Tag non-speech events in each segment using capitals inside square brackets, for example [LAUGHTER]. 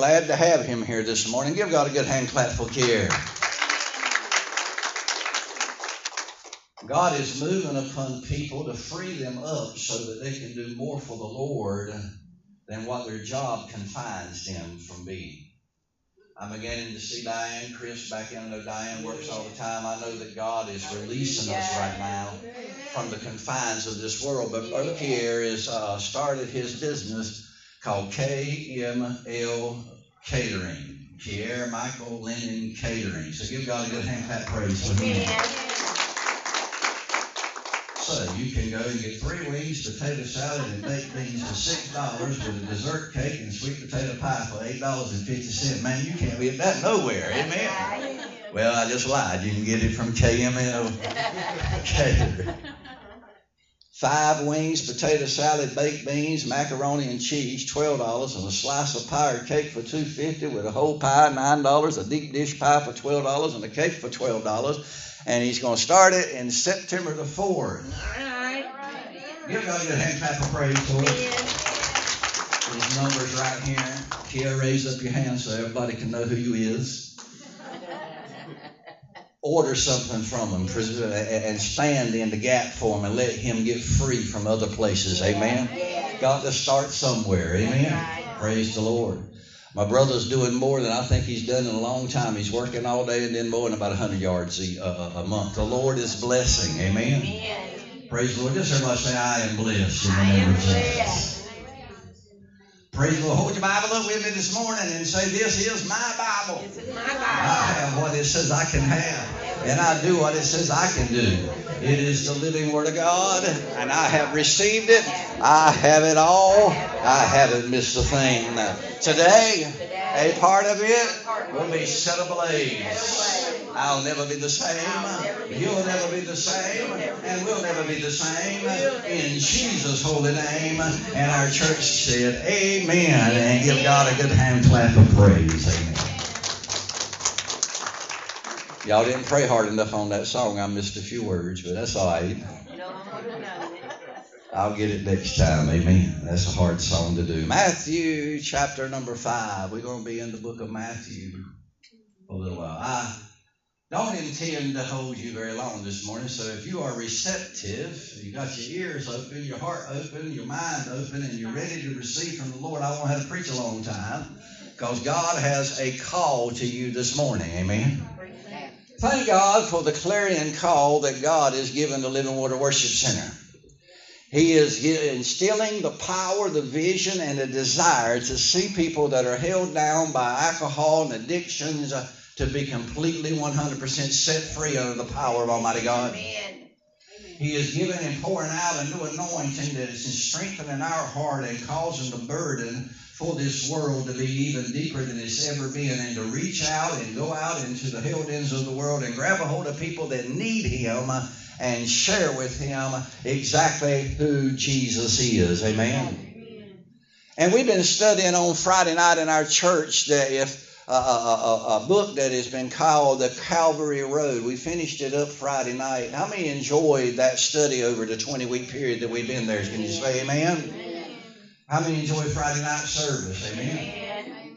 glad to have him here this morning. Give God a good hand clap for Kier. God is moving upon people to free them up so that they can do more for the Lord than what their job confines them from being. I'm beginning to see Diane, Chris back in. I know Diane works all the time. I know that God is releasing us right now from the confines of this world. But Brother Pierre has uh, started his business called KML Catering. Pierre Michael Lennon Catering. So give God a good hand clap praise for him. So you can go and get three wings, potato salad, and baked beans for six dollars with a dessert cake and sweet potato pie for eight dollars and fifty cents. Man, you can't get that nowhere. Amen. Well, I just lied. You can get it from KML Cater. [LAUGHS] Five wings, potato salad, baked beans, macaroni and cheese, twelve dollars, and a slice of pie or cake for two fifty, with a whole pie nine dollars, a deep dish pie for twelve dollars, and a cake for twelve dollars and he's going to start it in September the 4th. All right. Give God a good hand clap of praise for it. His number's right here. Kia, raise up your hand so everybody can know who you is. Order something from him and stand in the gap for him and let him get free from other places. Amen. Got to start somewhere. Amen. Praise the Lord. My brother's doing more than I think he's done in a long time. He's working all day and then mowing about 100 yards a, a, a month. The Lord is blessing. Amen. Amen. Praise the Lord. Just everybody say, I am blessed in the name of Jesus. Praise the Lord. Hold your Bible up with me this morning and say, This is my Bible. This is my Bible. I have what it says I can have, and I do what it says I can do. It is the living Word of God, and I have received it. I have it all. I haven't missed a thing. Today, a part of it will be set ablaze. I'll never be the same. You'll never be the same. And we'll never be the same. In Jesus' holy name. And our church said, Amen. And give God a good hand clap of praise. Amen. Y'all didn't pray hard enough on that song. I missed a few words, but that's all right. I'll get it next time. Amen. That's a hard song to do. Matthew chapter number five. We're going to be in the book of Matthew for a little while. I don't intend to hold you very long this morning, so if you are receptive, you got your ears open, your heart open, your mind open, and you're ready to receive from the Lord, I won't have to preach a long time because God has a call to you this morning. Amen. Thank God for the clarion call that God has given the Living Water Worship Center. He is instilling the power, the vision, and the desire to see people that are held down by alcohol and addictions uh, to be completely 100% set free under the power of Almighty God. Amen. He is giving and pouring out a new anointing that is strengthening our heart and causing the burden for this world to be even deeper than it's ever been and to reach out and go out into the hell ends of the world and grab a hold of people that need Him and share with him exactly who Jesus is. Amen. And we've been studying on Friday night in our church that if a, a, book that has been called The Calvary Road. We finished it up Friday night. How many enjoyed that study over the 20 week period that we've been there? Can you say amen? amen. How many enjoyed Friday night service? Amen. amen.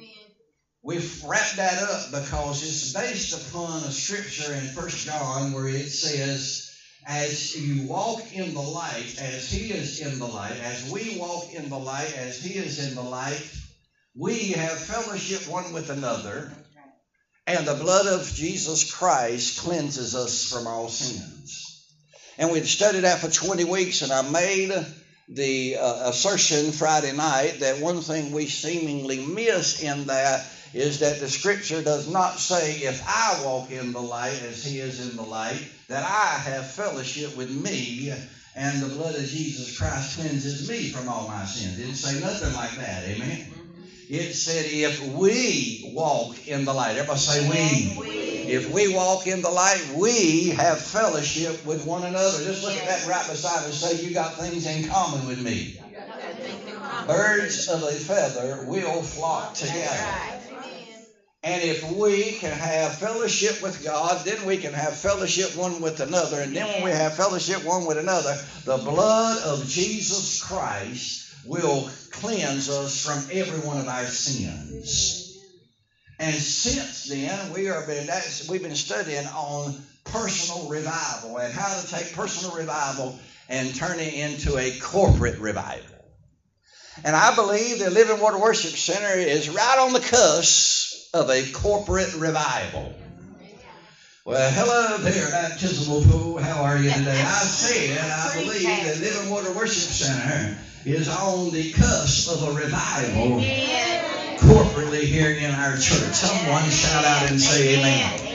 We've wrapped that up because it's based upon a scripture in First John where it says, as you walk in the light, as He is in the light, as we walk in the light, as He is in the light, we have fellowship one with another, and the blood of Jesus Christ cleanses us from all sins. And we've studied that for 20 weeks, and I made the uh, assertion Friday night that one thing we seemingly miss in that is that the scripture does not say, if I walk in the light as he is in the light, that I have fellowship with me and the blood of Jesus Christ cleanses me from all my sins. It didn't say nothing like that. Amen. It said, if we walk in the light. Everybody say we. If we walk in the light, we have fellowship with one another. Just look at that right beside us. Say, you got things in common with me. Birds of a feather will flock together. And if we can have fellowship with God, then we can have fellowship one with another. And then when we have fellowship one with another, the blood of Jesus Christ will cleanse us from every one of our sins. And since then, we are been we've been studying on personal revival and how to take personal revival and turn it into a corporate revival. And I believe the Living Water Worship Center is right on the cusp of a corporate revival. Well, hello there, baptismal pool. How are you today? I said I believe the Living Water Worship Center is on the cusp of a revival corporately here in our church. Someone shout out and say amen.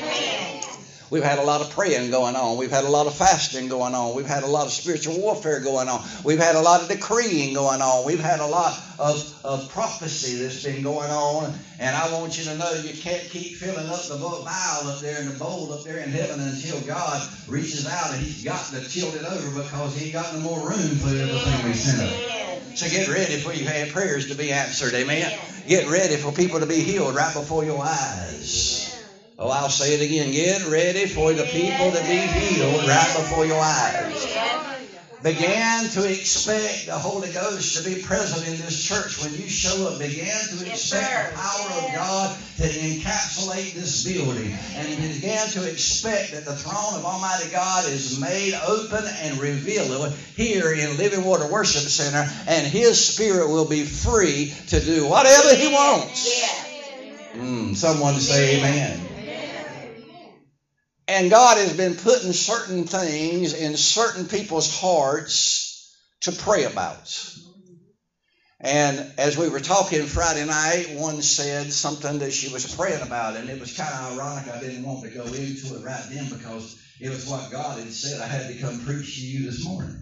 We've had a lot of praying going on. We've had a lot of fasting going on. We've had a lot of spiritual warfare going on. We've had a lot of decreeing going on. We've had a lot of, of prophecy that's been going on. And I want you to know you can't keep filling up the vial up there in the bowl up there in heaven until God reaches out and He's got to tilt it over because He ain't got no more room for everything we sent up. So get ready for your prayers to be answered. Amen. Get ready for people to be healed right before your eyes. Oh, I'll say it again. Get ready for the people to be healed right before your eyes. Began to expect the Holy Ghost to be present in this church when you show up. Began to expect the power of God to encapsulate this building. And began to expect that the throne of Almighty God is made open and revealed here in Living Water Worship Center. And His Spirit will be free to do whatever He wants. Mm, someone say amen. And God has been putting certain things in certain people's hearts to pray about. And as we were talking Friday night, one said something that she was praying about, and it was kind of ironic. I didn't want to go into it right then because it was what God had said I had to come preach to you this morning.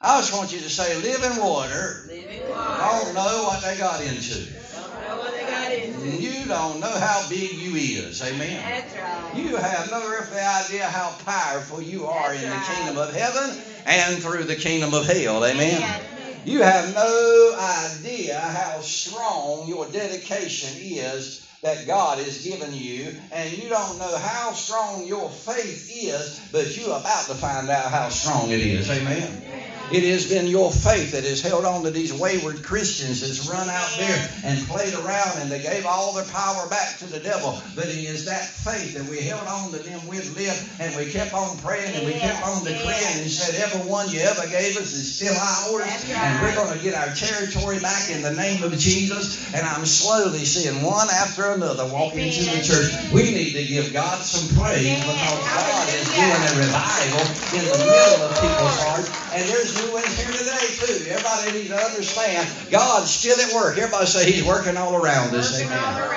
I just want you to say, living water. Living water. Don't know what they got into. You don't know how big you is. Amen. That's right. You have no earthly idea how powerful you are That's in right. the kingdom of heaven and through the kingdom of hell. Amen. Amen. You have no idea how strong your dedication is that God has given you, and you don't know how strong your faith is, but you're about to find out how strong it is. Amen. It has been your faith that has held on to these wayward Christians that's run out there and played around and they gave all their power back to the devil. But it is that faith that we held on to them with live and we kept on praying and we kept on decreeing and said, Every one you ever gave us is still ours. And we're going to get our territory back in the name of Jesus. And I'm slowly seeing one after another walk into the church. We need to give God some praise because God is doing a revival in the middle of people's hearts. And there's ones here today, too. Everybody needs to understand God's still at work. Everybody say He's working all around us. Amen.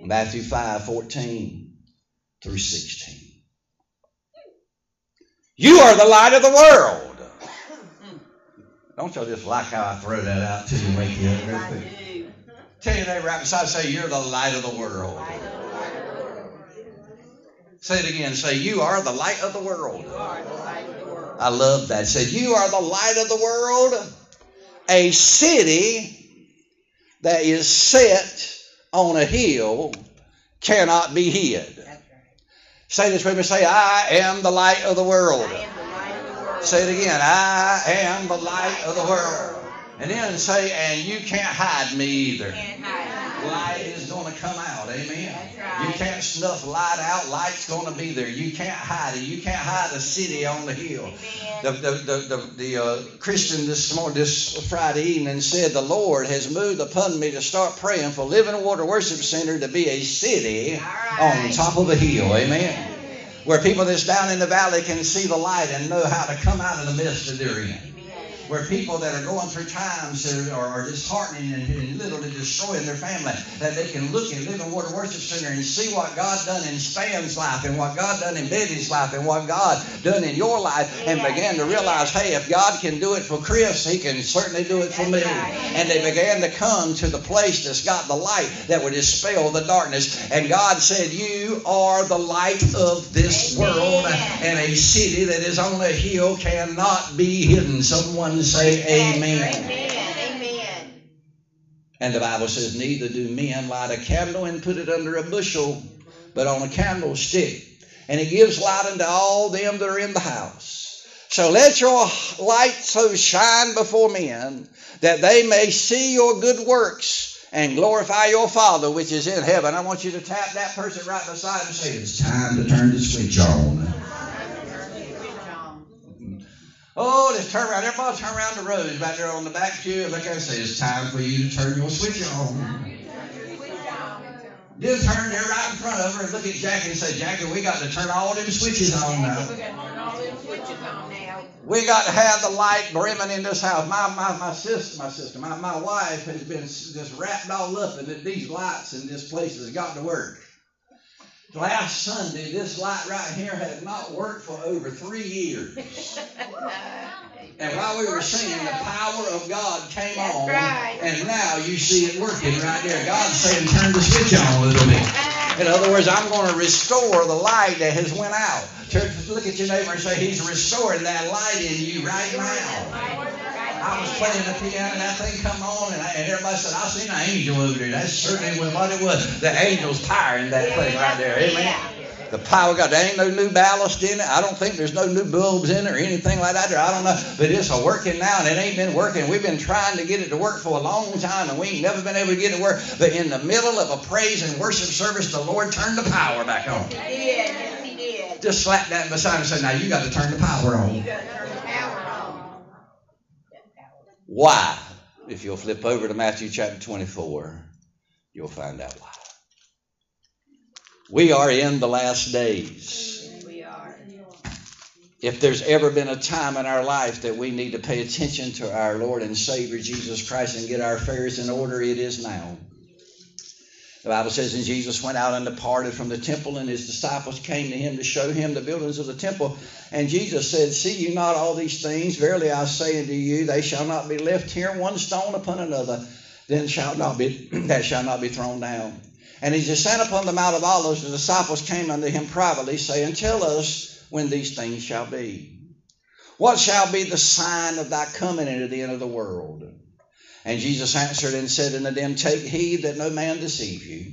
Matthew 5 14 through 16. You are the light of the world. Don't y'all just like how I throw that out to you, wake you up real quick. Tell your neighbor right beside, say, You're the light of the world. Say it again. Say, You are the light of the world. I love that. It said, You are the light of the world, a city that is set on a hill cannot be hid. Say this with me. Say, I am the light of the world. Say it again. I am the light of the world. And then say, and you can't hide me either. Light is going to come out. Amen. Right. You can't snuff light out. Light's going to be there. You can't hide it. You can't hide a city on the hill. The, the, the, the, the uh, Christian this morning, this Friday evening said, The Lord has moved upon me to start praying for Living Water Worship Center to be a city right. on top of a hill. Amen. Where people that's down in the valley can see the light and know how to come out of the mist that they're in where people that are going through times that are, are disheartening and, and literally destroying their family, that they can look and Living Water Worship Center and see what God done in Span's life and what God done in Betty's life and what God done in your life and began to realize, hey, if God can do it for Chris, he can certainly do it for me. And they began to come to the place that's got the light that would dispel the darkness. And God said, you are the light of this world and a city that is on a hill cannot be hidden. Someone say amen. Amen. Amen. And the Bible says, Neither do men light a candle and put it under a bushel, but on a candlestick. And it gives light unto all them that are in the house. So let your light so shine before men that they may see your good works and glorify your Father which is in heaven. I want you to tap that person right beside and say, It's time to turn the switch on. Oh, let's turn around. Everybody turn around the road back there on the back pew. Look and say, It's time for you to turn your switch on. Then turn there right in front of her and look at Jackie and say, Jackie, we got to turn all them switches on now. We got to have the light brimming in this house. My my my sister, my sister, my, my wife has been just wrapped all up in these lights in this place has got to work. Last Sunday, this light right here had not worked for over three years. [LAUGHS] And while we were singing, the power of God came That's on. Right. And now you see it working right there. God's saying, turn the switch on a little bit. In other words, I'm going to restore the light that has went out. Look at your neighbor and say, He's restoring that light in you right now. I was playing the piano and that thing come on and, I, and everybody said, I seen an angel over there. That certainly was what it was. The angel's powering that thing right there. Amen. The power of God. There ain't no new ballast in it. I don't think there's no new bulbs in it or anything like that. I don't know. But it's a working now and it ain't been working. We've been trying to get it to work for a long time and we ain't never been able to get it to work. But in the middle of a praise and worship service, the Lord turned the power back on. He did. Yes, he did. Just slap that beside and say, now you got to turn the power on. You got to turn the power on. Why? If you'll flip over to Matthew chapter 24, you'll find out why. We are in the last days. We are. If there's ever been a time in our life that we need to pay attention to our Lord and Savior Jesus Christ and get our affairs in order, it is now. The Bible says, and Jesus went out and departed from the temple, and his disciples came to him to show him the buildings of the temple. And Jesus said, See you not all these things? Verily I say unto you, they shall not be left here one stone upon another, then shall not be [CLEARS THROAT] that shall not be thrown down. And he sat upon the Mount of Olives, the disciples came unto him privately, saying, Tell us when these things shall be. What shall be the sign of thy coming into the end of the world? And Jesus answered and said unto them, Take heed that no man deceive you.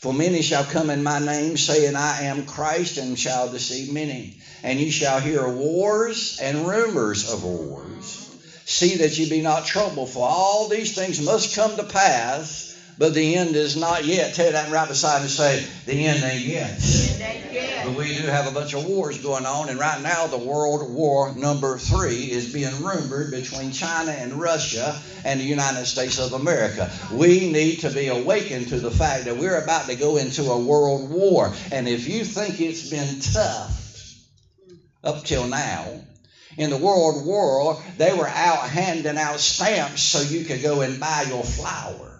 For many shall come in my name, saying, I am Christ, and shall deceive many. And ye shall hear wars and rumors of wars. See that ye be not troubled, for all these things must come to pass but the end is not yet. Tell that right beside and say, the end ain't yet. But we do have a bunch of wars going on, and right now the World War number three is being rumored between China and Russia and the United States of America. We need to be awakened to the fact that we're about to go into a world war. And if you think it's been tough up till now, in the World War, they were out handing out stamps so you could go and buy your flour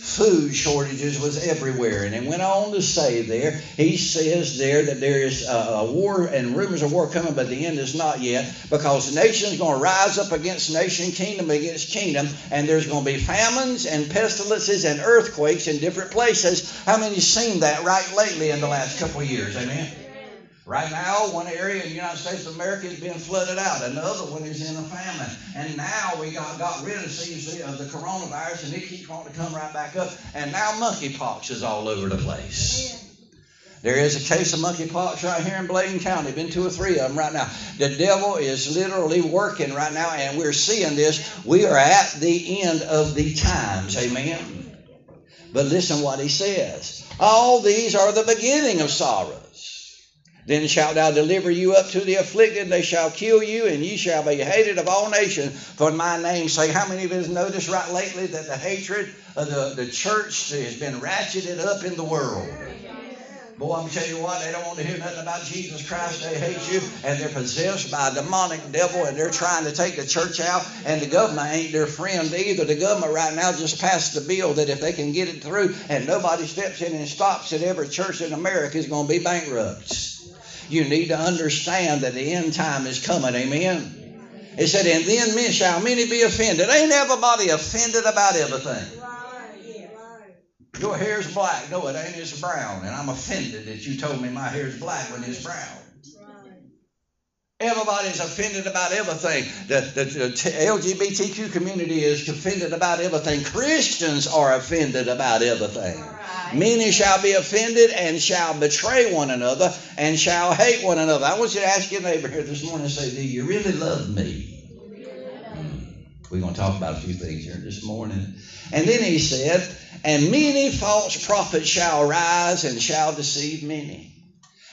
food shortages was everywhere. And it went on to say there, he says there that there is a, war and rumors of war coming, but the end is not yet because nation's going to rise up against nation, kingdom against kingdom, and there's going to be famines and pestilences and earthquakes in different places. How many seen that right lately in the last couple of years? Amen. Right now, one area in the United States of America is being flooded out. Another one is in a famine. And now we got, got rid of, of the coronavirus, and it keeps wanting to come right back up. And now monkeypox is all over the place. There is a case of monkeypox right here in Bladen County. Been two or three of them right now. The devil is literally working right now, and we're seeing this. We are at the end of the times. Amen. But listen what he says. All these are the beginning of sorrow. Then shalt thou deliver you up to the afflicted, they shall kill you, and ye shall be hated of all nations for my name's sake. How many of us noticed right lately that the hatred of the, the church has been ratcheted up in the world? Boy, I'm tell you what, they don't want to hear nothing about Jesus Christ. They hate you, and they're possessed by a demonic devil, and they're trying to take the church out, and the government ain't their friend either. The government right now just passed a bill that if they can get it through and nobody steps in and stops it, every church in America is going to be bankrupt you need to understand that the end time is coming. Amen. It said, and then men shall many be offended. Ain't everybody offended about everything? Your hair's black. No, it ain't. It's brown. And I'm offended that you told me my hair's black when it's brown. Everybody's offended about everything. The, the, the, LGBTQ community is offended about everything. Christians are offended about everything. Right. Many shall be offended and shall betray one another and shall hate one another. I want you to ask your neighbor here this morning and say, Do you really love me? Hmm. We're going to talk about a few things here this morning. And then he said, And many false prophets shall rise and shall deceive many.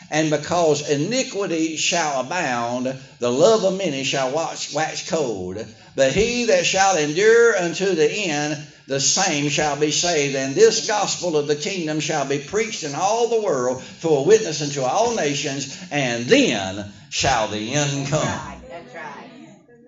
And because iniquity shall abound, the love of many shall wax, wax cold. But he that shall endure unto the end, the same shall be saved. And this gospel of the kingdom shall be preached in all the world for a witness unto all nations, and then shall the end come.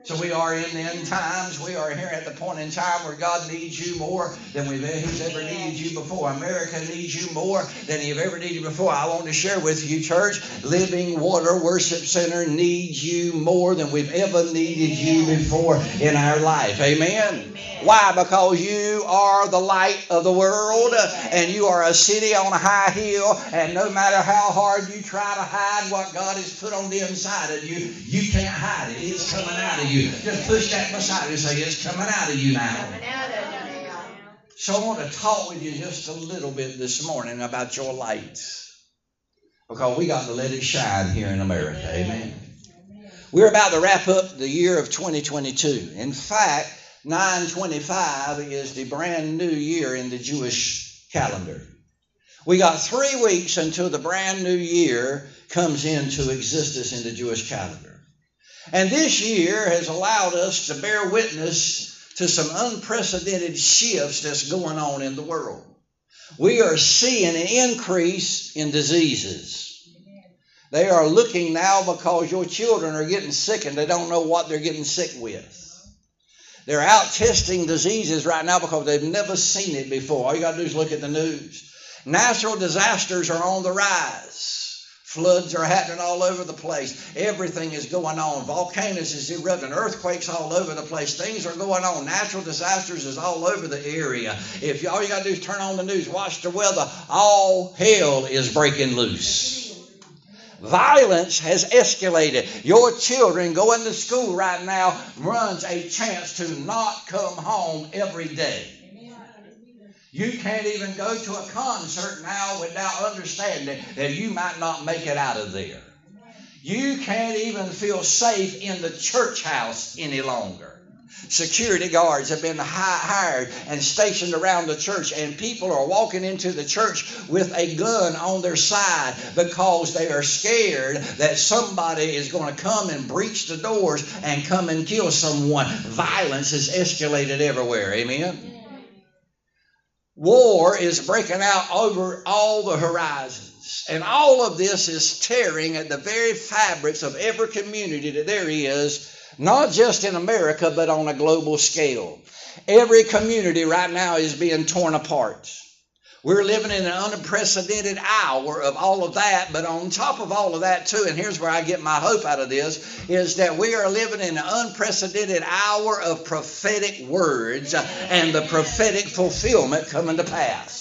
So we are in the end times. We are here at the point in time where God needs you more than we've He's ever needed you before. America needs you more than you've ever needed before. I want to share with you, church, Living Water Worship Center needs you more than we've ever needed you before in our life. Amen. Why? Because you are the light of the world and you are a city on a high hill, and no matter how hard you try to hide what God has put on the inside of you, you can't hide it. It's coming out of you you. Just push that beside you and say, It's coming out of you now. So I want to talk with you just a little bit this morning about your light. Because we got to let it shine here in America. Amen. We're about to wrap up the year of 2022. In fact, 925 is the brand new year in the Jewish calendar. We got three weeks until the brand new year comes into existence in the Jewish calendar. And this year has allowed us to bear witness to some unprecedented shifts that's going on in the world. We are seeing an increase in diseases. They are looking now because your children are getting sick and they don't know what they're getting sick with. They're out testing diseases right now because they've never seen it before. All you got to do is look at the news. Natural disasters are on the rise. Floods are happening all over the place. Everything is going on. Volcanoes is erupting. Earthquakes all over the place. Things are going on. Natural disasters is all over the area. If you, all you got to do is turn on the news, watch the weather, all hell is breaking loose. Violence has escalated. Your children going to school right now runs a chance to not come home every day. You can't even go to a concert now without understanding that you might not make it out of there. You can't even feel safe in the church house any longer. Security guards have been hired and stationed around the church, and people are walking into the church with a gun on their side because they are scared that somebody is going to come and breach the doors and come and kill someone. Violence has escalated everywhere. Amen. War is breaking out over all the horizons. And all of this is tearing at the very fabrics of every community that there is, not just in America, but on a global scale. Every community right now is being torn apart. We're living in an unprecedented hour of all of that, but on top of all of that, too, and here's where I get my hope out of this, is that we are living in an unprecedented hour of prophetic words and the prophetic fulfillment coming to pass.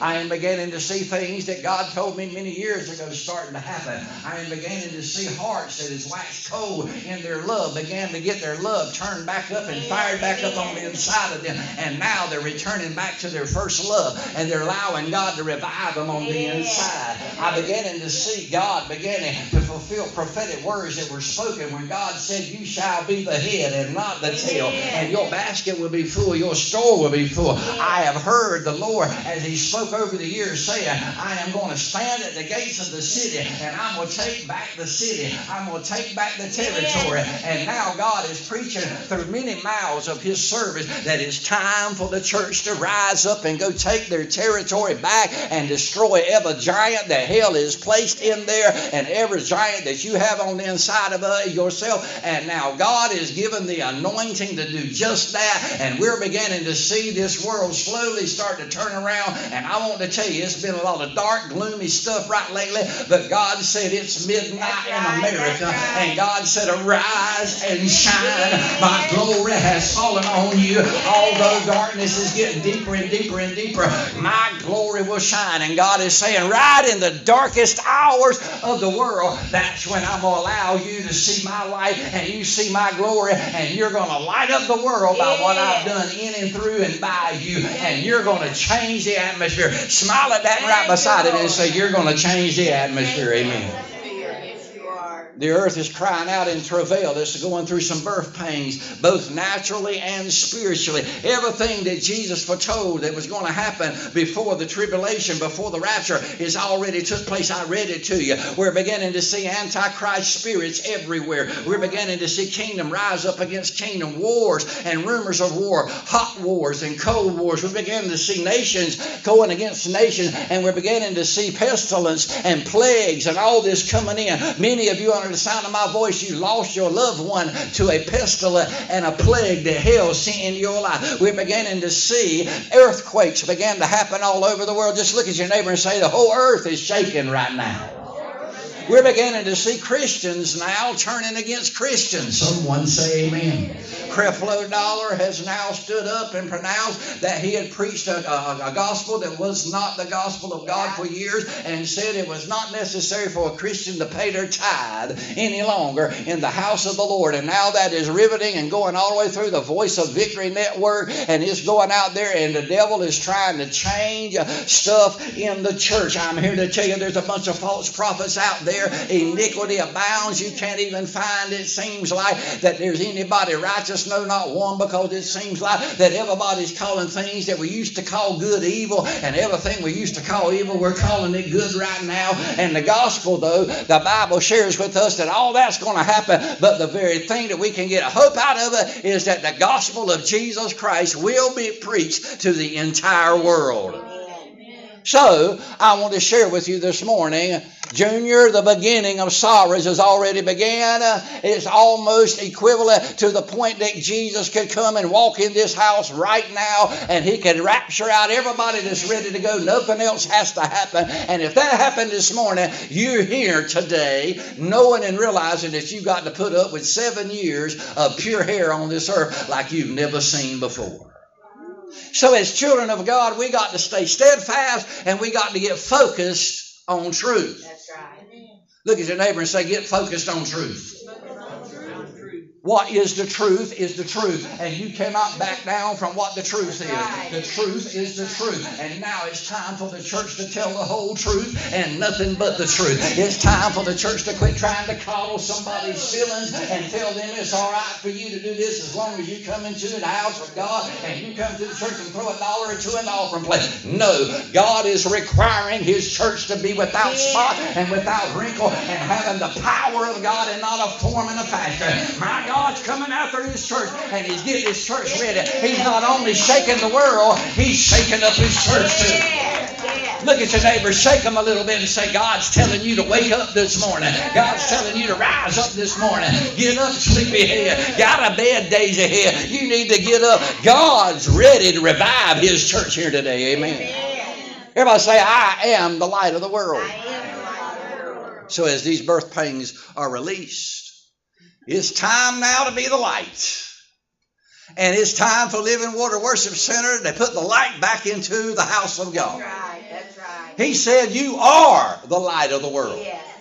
I am beginning to see things that God told me many years ago starting to happen. I am beginning to see hearts that is waxed cold in their love began to get their love turned back up and fired back up on the inside of them. And now they're returning back to their first love and they're allowing God to revive them on the inside. I'm beginning to see God beginning to fulfill prophetic words that were spoken when God said, You shall be the head and not the tail, and your basket will be full, your store will be full. I have heard the Lord as He spoke over the years saying, I am going to stand at the gates of the city and I'm going to take back the city. I'm going to take back the territory. And now God is preaching through many mouths of His service that it's time for the church to rise up and go take their territory back and destroy every giant that hell is placed in there and every giant that you have on the inside of uh, yourself. And now God is given the anointing to do just that. And we're beginning to see this world slowly start to turn around. And I I want to tell you, it's been a lot of dark, gloomy stuff right lately, but God said it's midnight in America, and God said, Arise and shine. My glory has fallen on you. Although darkness is getting deeper and deeper and deeper, my glory will shine. And God is saying, right in the darkest hours of the world, that's when I'm going to allow you to see my light and you see my glory, and you're going to light up the world by what I've done in and through and by you, and you're going to change the atmosphere Smile at that right beside him and say, You're going to change the atmosphere. Amen. The earth is crying out in travail. It's going through some birth pains, both naturally and spiritually. Everything that Jesus foretold that was going to happen before the tribulation, before the rapture, is already took place. I read it to you. We're beginning to see antichrist spirits everywhere. We're beginning to see kingdom rise up against kingdom, wars and rumors of war, hot wars and cold wars. We're beginning to see nations going against nations, and we're beginning to see pestilence and plagues and all this coming in. Many of you under the sound of my voice, you lost your loved one to a pestilence and a plague that hell sent into your life. We're beginning to see earthquakes began to happen all over the world. Just look at your neighbor and say, The whole earth is shaking right now. We're beginning to see Christians now turning against Christians. Someone say amen. Creflo Dollar has now stood up and pronounced that he had preached a, a, a, gospel that was not the gospel of God for years and said it was not necessary for a Christian to pay their tithe any longer in the house of the Lord. And now that is riveting and going all the way through the Voice of Victory Network and it's going out there and the devil is trying to change stuff in the church. I'm here to tell you there's a bunch of false prophets out there there. Iniquity abounds. You can't even find, it seems like, that there's anybody righteous. No, not one, because it seems like that everybody's calling things that we used to call good evil, and everything we used to call evil, we're calling it good right now. And the gospel, though, the Bible shares with us that all that's going to happen, but the very thing that we can get a hope out of it is that the gospel of Jesus Christ will be preached to the entire world. So, I want to share with you this morning Junior, the beginning of sorrows has already began. It's almost equivalent to the point that Jesus could come and walk in this house right now and he could rapture out everybody that's ready to go. Nothing else has to happen. And if that happened this morning, you're here today knowing and realizing that you've got to put up with seven years of pure hair on this earth like you've never seen before. So, as children of God, we got to stay steadfast and we got to get focused on truth. That's right. Look at your neighbor and say, get focused on truth. What is the truth is the truth. And you cannot back down from what the truth is. The truth is the truth. And now it's time for the church to tell the whole truth and nothing but the truth. It's time for the church to quit trying to coddle somebody's feelings and tell them it's all right for you to do this as long as you come into the house of God and you come to the church and throw a dollar or two in the offering plate. No, God is requiring His church to be without spot and without wrinkle and having the power of God and not a form and a fashion. My God God's coming after His church and He's getting His church ready. He's not only shaking the world, He's shaking up His church too. Look at your neighbor, shake them a little bit and say, God's telling you to wake up this morning. God's telling you to rise up this morning. Get up, sleepyhead. Got a bad days ahead. You need to get up. God's ready to revive His church here today. Amen. Everybody say, I am the light of the world. So as these birth pains are released, it's time now to be the light. And it's time for Living Water Worship Center to put the light back into the house of God. That's right. That's right. He said, You are the light of the world. Yes.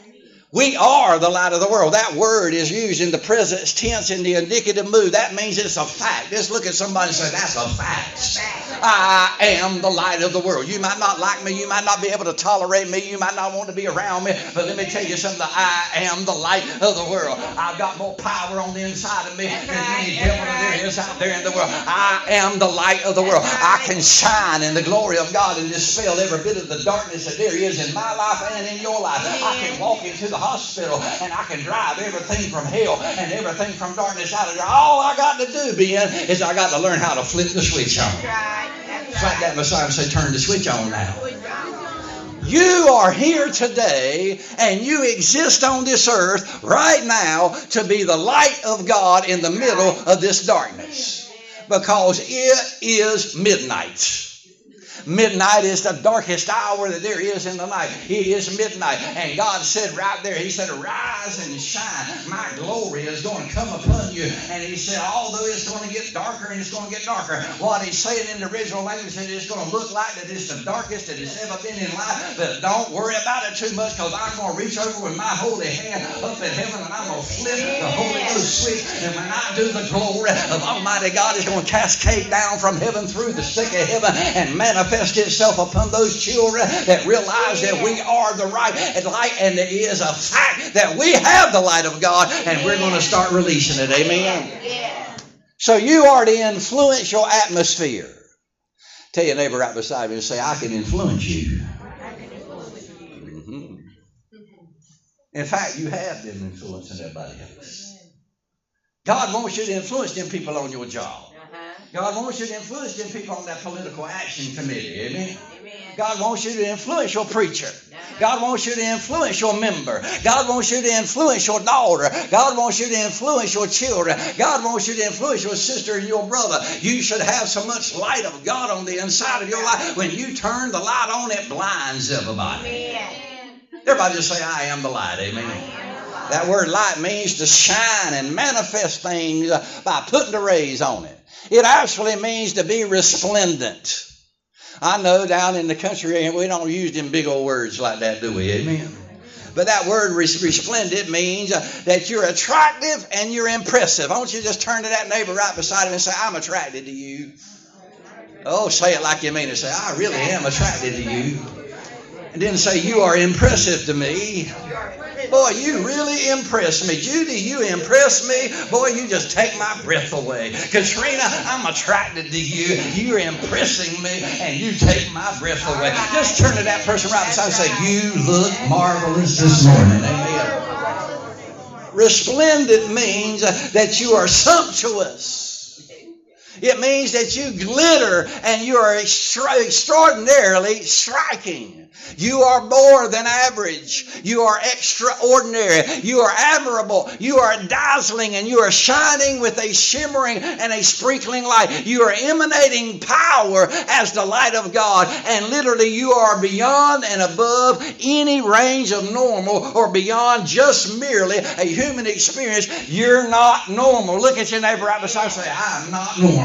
We are the light of the world. That word is used in the present tense in the indicative mood. That means it's a fact. Just look at somebody and say, That's a fact. I am the light of the world. You might not like me. You might not be able to tolerate me. You might not want to be around me. But let me tell you something. I am the light of the world. I've got more power on the inside of me than any devil there is out there in the world. I am the light of the world. I can shine in the glory of God and dispel every bit of the darkness that there is in my life and in your life. I can walk into the hospital and I can drive everything from hell and everything from darkness out of there. All I got to do, Ben, is I got to learn how to flip the switch on. Slap that beside and say, turn the switch on now. You are here today and you exist on this earth right now to be the light of God in the middle of this darkness because it is midnight. Midnight is the darkest hour that there is in the night. It is midnight. And God said right there, He said, Rise and shine. My glory is going to come upon you. And He said, Although it's going to get darker and it's going to get darker, what He's saying in the original language is it's going to look like that it's the darkest that it's ever been in life. But don't worry about it too much because I'm going to reach over with my holy hand up in heaven and I'm going to flip the Holy Ghost switch. And when I do, the glory of Almighty God is going to cascade down from heaven through the sick of heaven and manifest manifest itself upon those children that realize that we are the right and light and it is a fact that we have the light of God and we're going to start releasing it. Amen. Yeah. So you are the influential atmosphere. Tell your neighbor right beside you and say, I can influence you. Mm-hmm. In fact, you have been influencing everybody else. God wants you to influence them people on your job. God wants you to influence them people on that political action committee. Amen. God wants you to influence your preacher. God wants you to influence your member. God wants you to influence your daughter. God wants you to influence your children. God wants you to influence your sister and your brother. You should have so much light of God on the inside of your life. When you turn the light on, it blinds everybody. Everybody just say, I am the light. Amen. That word light means to shine and manifest things by putting the rays on it. It actually means to be resplendent. I know down in the country we don't use them big old words like that, do we? Amen. But that word resplendent means uh, that you're attractive and you're impressive. I want you to just turn to that neighbor right beside him and say, I'm attracted to you. Oh, say it like you mean it. Say, I really am attracted to you. And then say, You are impressive to me. Boy, you really impress me. Judy, you impress me. Boy, you just take my breath away. Katrina, I'm attracted to you. You're impressing me, and you take my breath away. Just turn to that person right beside and say, You look marvelous this morning. Amen. Resplendent means that you are sumptuous. It means that you glitter and you are extra- extraordinarily striking. You are more than average. You are extraordinary. You are admirable. You are dazzling and you are shining with a shimmering and a sprinkling light. You are emanating power as the light of God. And literally, you are beyond and above any range of normal or beyond just merely a human experience. You're not normal. Look at your neighbor right beside you and say, I'm not normal.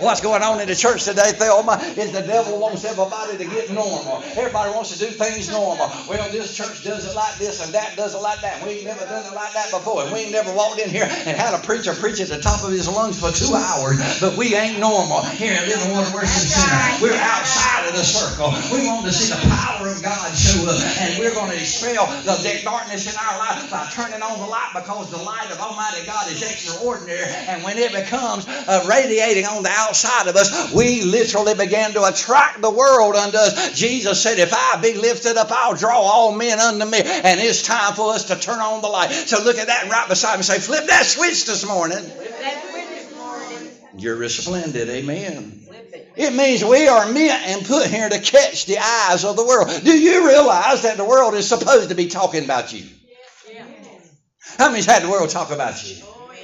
What's going on in the church today, Thelma, is the devil wants everybody to get normal. Everybody wants to do things normal. Well, this church does it like this and that does it like that. We ain't never done it like that before. And we ain't never walked in here and had a preacher preach at the top of his lungs for two hours. But we ain't normal here at Living Water Worship Center. We're outside of the circle. We want to see the power of God show up. And we're going to expel the darkness in our life by turning on the light because the light of Almighty God is extraordinary. And when it becomes uh, radiating on the outside, outside of us, we literally began to attract the world unto us. Jesus said, If I be lifted up, I'll draw all men unto me. And it's time for us to turn on the light. So look at that right beside me and say, Flip that switch this morning. You're resplendent. Amen. It means we are meant and put here to catch the eyes of the world. Do you realize that the world is supposed to be talking about you? How many's had the world talk about you?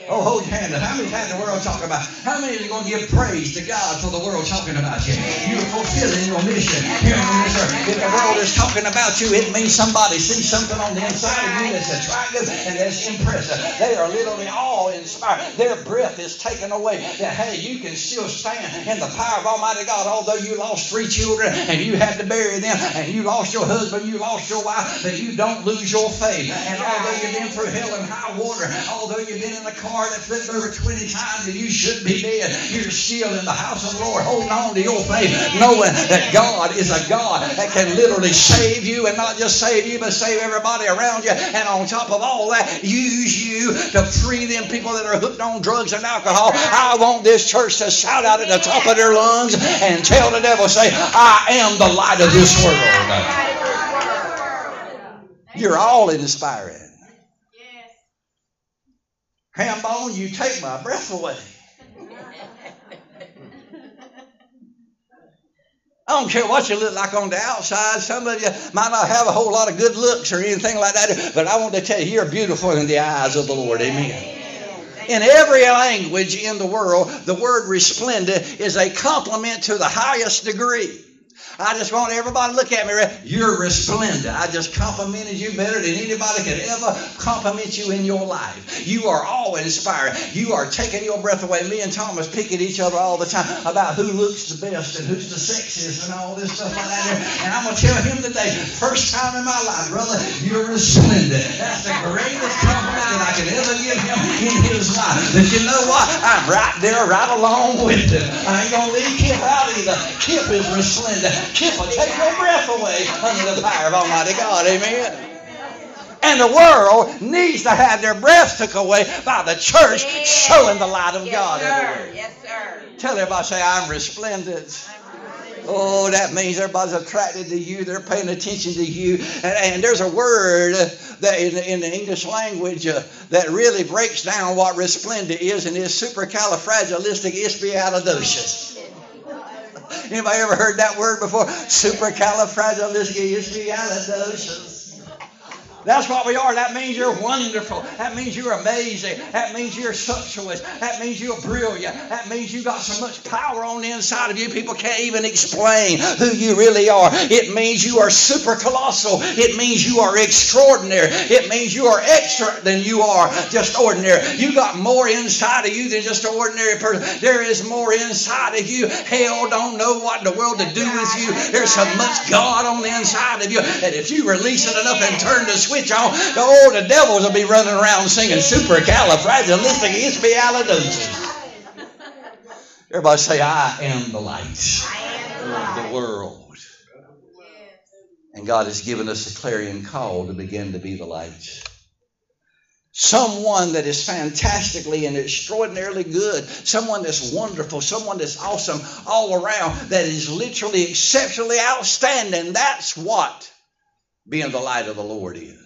Oh, hold your hand up. How many times the world talk about? How many are going to give praise to God for the world talking about you? You're fulfilling your mission here on this earth. If the world is talking about you, it means somebody sees something on the inside of you that's attractive and that's impressive. They are literally all inspired. Their breath is taken away. That hey, you can still stand in the power of Almighty God. Although you lost three children and you had to bury them, and you lost your husband, you lost your wife, that you don't lose your faith. And although you've been through hell and high water, although you've been in the car that flipped over 20 times and you shouldn't be dead. You're still in the house of the Lord, holding on to your faith, knowing that God is a God that can literally save you and not just save you, but save everybody around you. And on top of all that, use you to free them people that are hooked on drugs and alcohol. I want this church to shout out at the top of their lungs and tell the devil, say, I am the light of this world. You're all inspiring. Hambone, you take my breath away. I don't care what you look like on the outside. Some of you might not have a whole lot of good looks or anything like that, but I want to tell you, you're beautiful in the eyes of the Lord. Amen. In every language in the world, the word resplendent is a compliment to the highest degree. I just want everybody to look at me. You're resplendent. I just complimented you better than anybody could ever compliment you in your life. You are all inspired. You are taking your breath away. Me and Thomas pick at each other all the time about who looks the best and who's the sexiest and all this stuff like that. And I'm going to tell him today, first time in my life, brother, you're resplendent. That's the greatest compliment that I could ever give him in his life. But you know what? I'm right there, right along with him. I ain't going to leave Kip out either. Kip is resplendent. Kip will take your breath away under the power of Almighty God. Amen. And the world needs to have their breath took away by the church showing the light of yes, God sir. everywhere. Yes, sir. Tell everybody, say, I'm resplendent. Oh, that means everybody's attracted to you. They're paying attention to you. And, and there's a word that in, in the English language uh, that really breaks down what resplendent is, and it's supercalifragilisticexpialidocious. Anybody ever heard that word before? Supercalifragilisticexpialidocious. That's what we are. That means you're wonderful. That means you're amazing. That means you're sumptuous. That means you're brilliant. That means you got so much power on the inside of you, people can't even explain who you really are. It means you are super colossal. It means you are extraordinary. It means you are extra than you are just ordinary. You got more inside of you than just an ordinary person. There is more inside of you. Hell don't know what in the world to do with you. There's so much God on the inside of you that if you release it enough and turn the switch switch on, the the devils will be running around singing supercalifragilisticexpialidocious. Everybody say, I am the light of the world. And God has given us a clarion call to begin to be the light. Someone that is fantastically and extraordinarily good, someone that's wonderful, someone that's awesome all around, that is literally exceptionally outstanding. That's what being the light of the Lord is.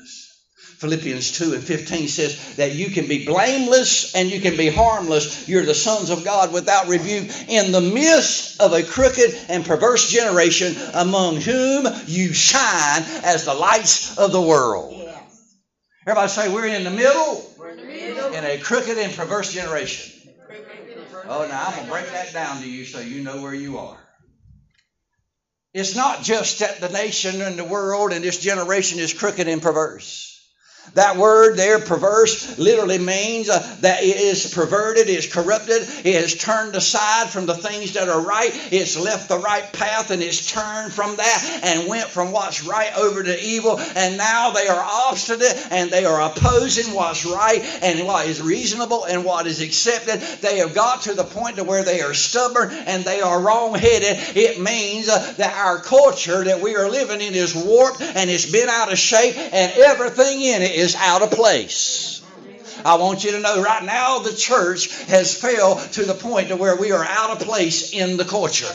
Philippians 2 and 15 says that you can be blameless and you can be harmless. You're the sons of God without rebuke in the midst of a crooked and perverse generation among whom you shine as the lights of the world. Yes. Everybody say, We're in the middle We're in the middle. in a crooked and perverse generation. Oh, now I'm going to break that down to you so you know where you are. It's not just that the nation and the world and this generation is crooked and perverse. That word there, perverse, literally means uh, that it is perverted, it is corrupted, it has turned aside from the things that are right, it's left the right path and it's turned from that and went from what's right over to evil. And now they are obstinate and they are opposing what's right and what is reasonable and what is accepted. They have got to the point to where they are stubborn and they are wrong-headed. It means uh, that our culture that we are living in is warped and it's been out of shape and everything in it is out of place. I want you to know right now the church has failed to the point to where we are out of place in the culture.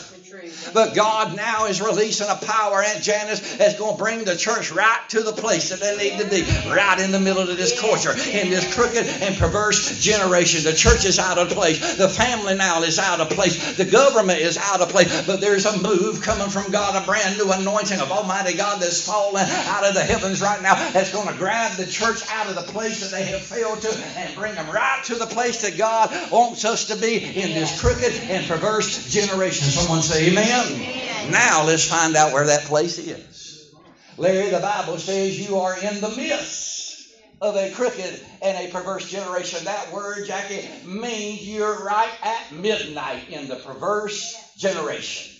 But God now is releasing a power, Aunt Janice, that's going to bring the church right to the place that they need to be, right in the middle of this culture, in this crooked and perverse generation. The church is out of place. The family now is out of place. The government is out of place. But there's a move coming from God, a brand new anointing of Almighty God that's falling out of the heavens right now that's going to grab the church out of the place that they have failed to and bring them right to the place that God wants us to be in this crooked and perverse generation. Someone say, Amen. Now let's find out where that place is. Larry, the Bible says you are in the midst of a crooked and a perverse generation. That word, Jackie, means you're right at midnight in the perverse generation.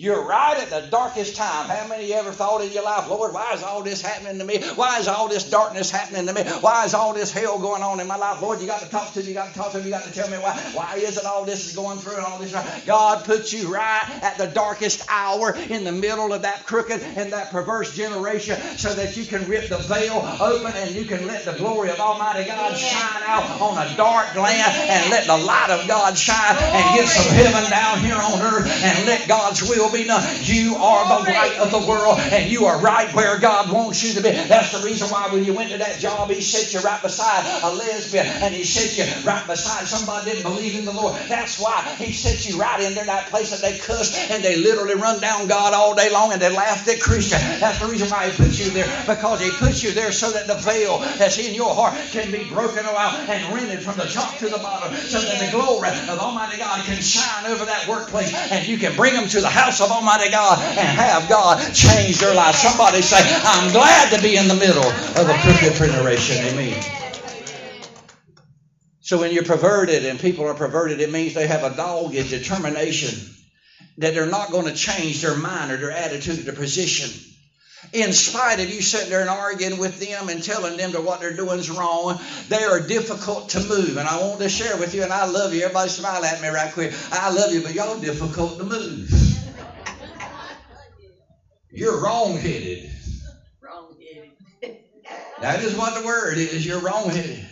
You're right at the darkest time. How many of you ever thought in your life, Lord, why is all this happening to me? Why is all this darkness happening to me? Why is all this hell going on in my life? Lord, you got to talk to me. You got to talk to me. You got to tell me why. Why is it all this is going through and all this? God puts you right at the darkest hour in the middle of that crooked and that perverse generation so that you can rip the veil open and you can let the glory of Almighty God shine out on a dark land and let the light of God shine and get some heaven down here on earth and let God's will be. You are the light of the world, and you are right where God wants you to be. That's the reason why when you went to that job, He set you right beside a lesbian, and He set you right beside somebody that didn't believe in the Lord. That's why He set you right in there, that place that they cuss and they literally run down God all day long and they laughed at Christian. That's the reason why He put you there, because He put you there so that the veil that's in your heart can be broken out and rented from the top to the bottom, so that the glory of Almighty God can shine over that workplace, and you can bring them to the house of oh, Almighty God and have God change their life. Somebody say, I'm glad to be in the middle of a crooked generation. Amen. So when you're perverted and people are perverted, it means they have a dogged determination that they're not going to change their mind or their attitude or their position in spite of you sitting there and arguing with them and telling them that what they're doing is wrong, they are difficult to move. And I want to share with you, and I love you. Everybody smile at me right quick. I love you, but y'all difficult to move. You're wrong-headed. Wrong-headed. That is what the word is. You're wrong-headed.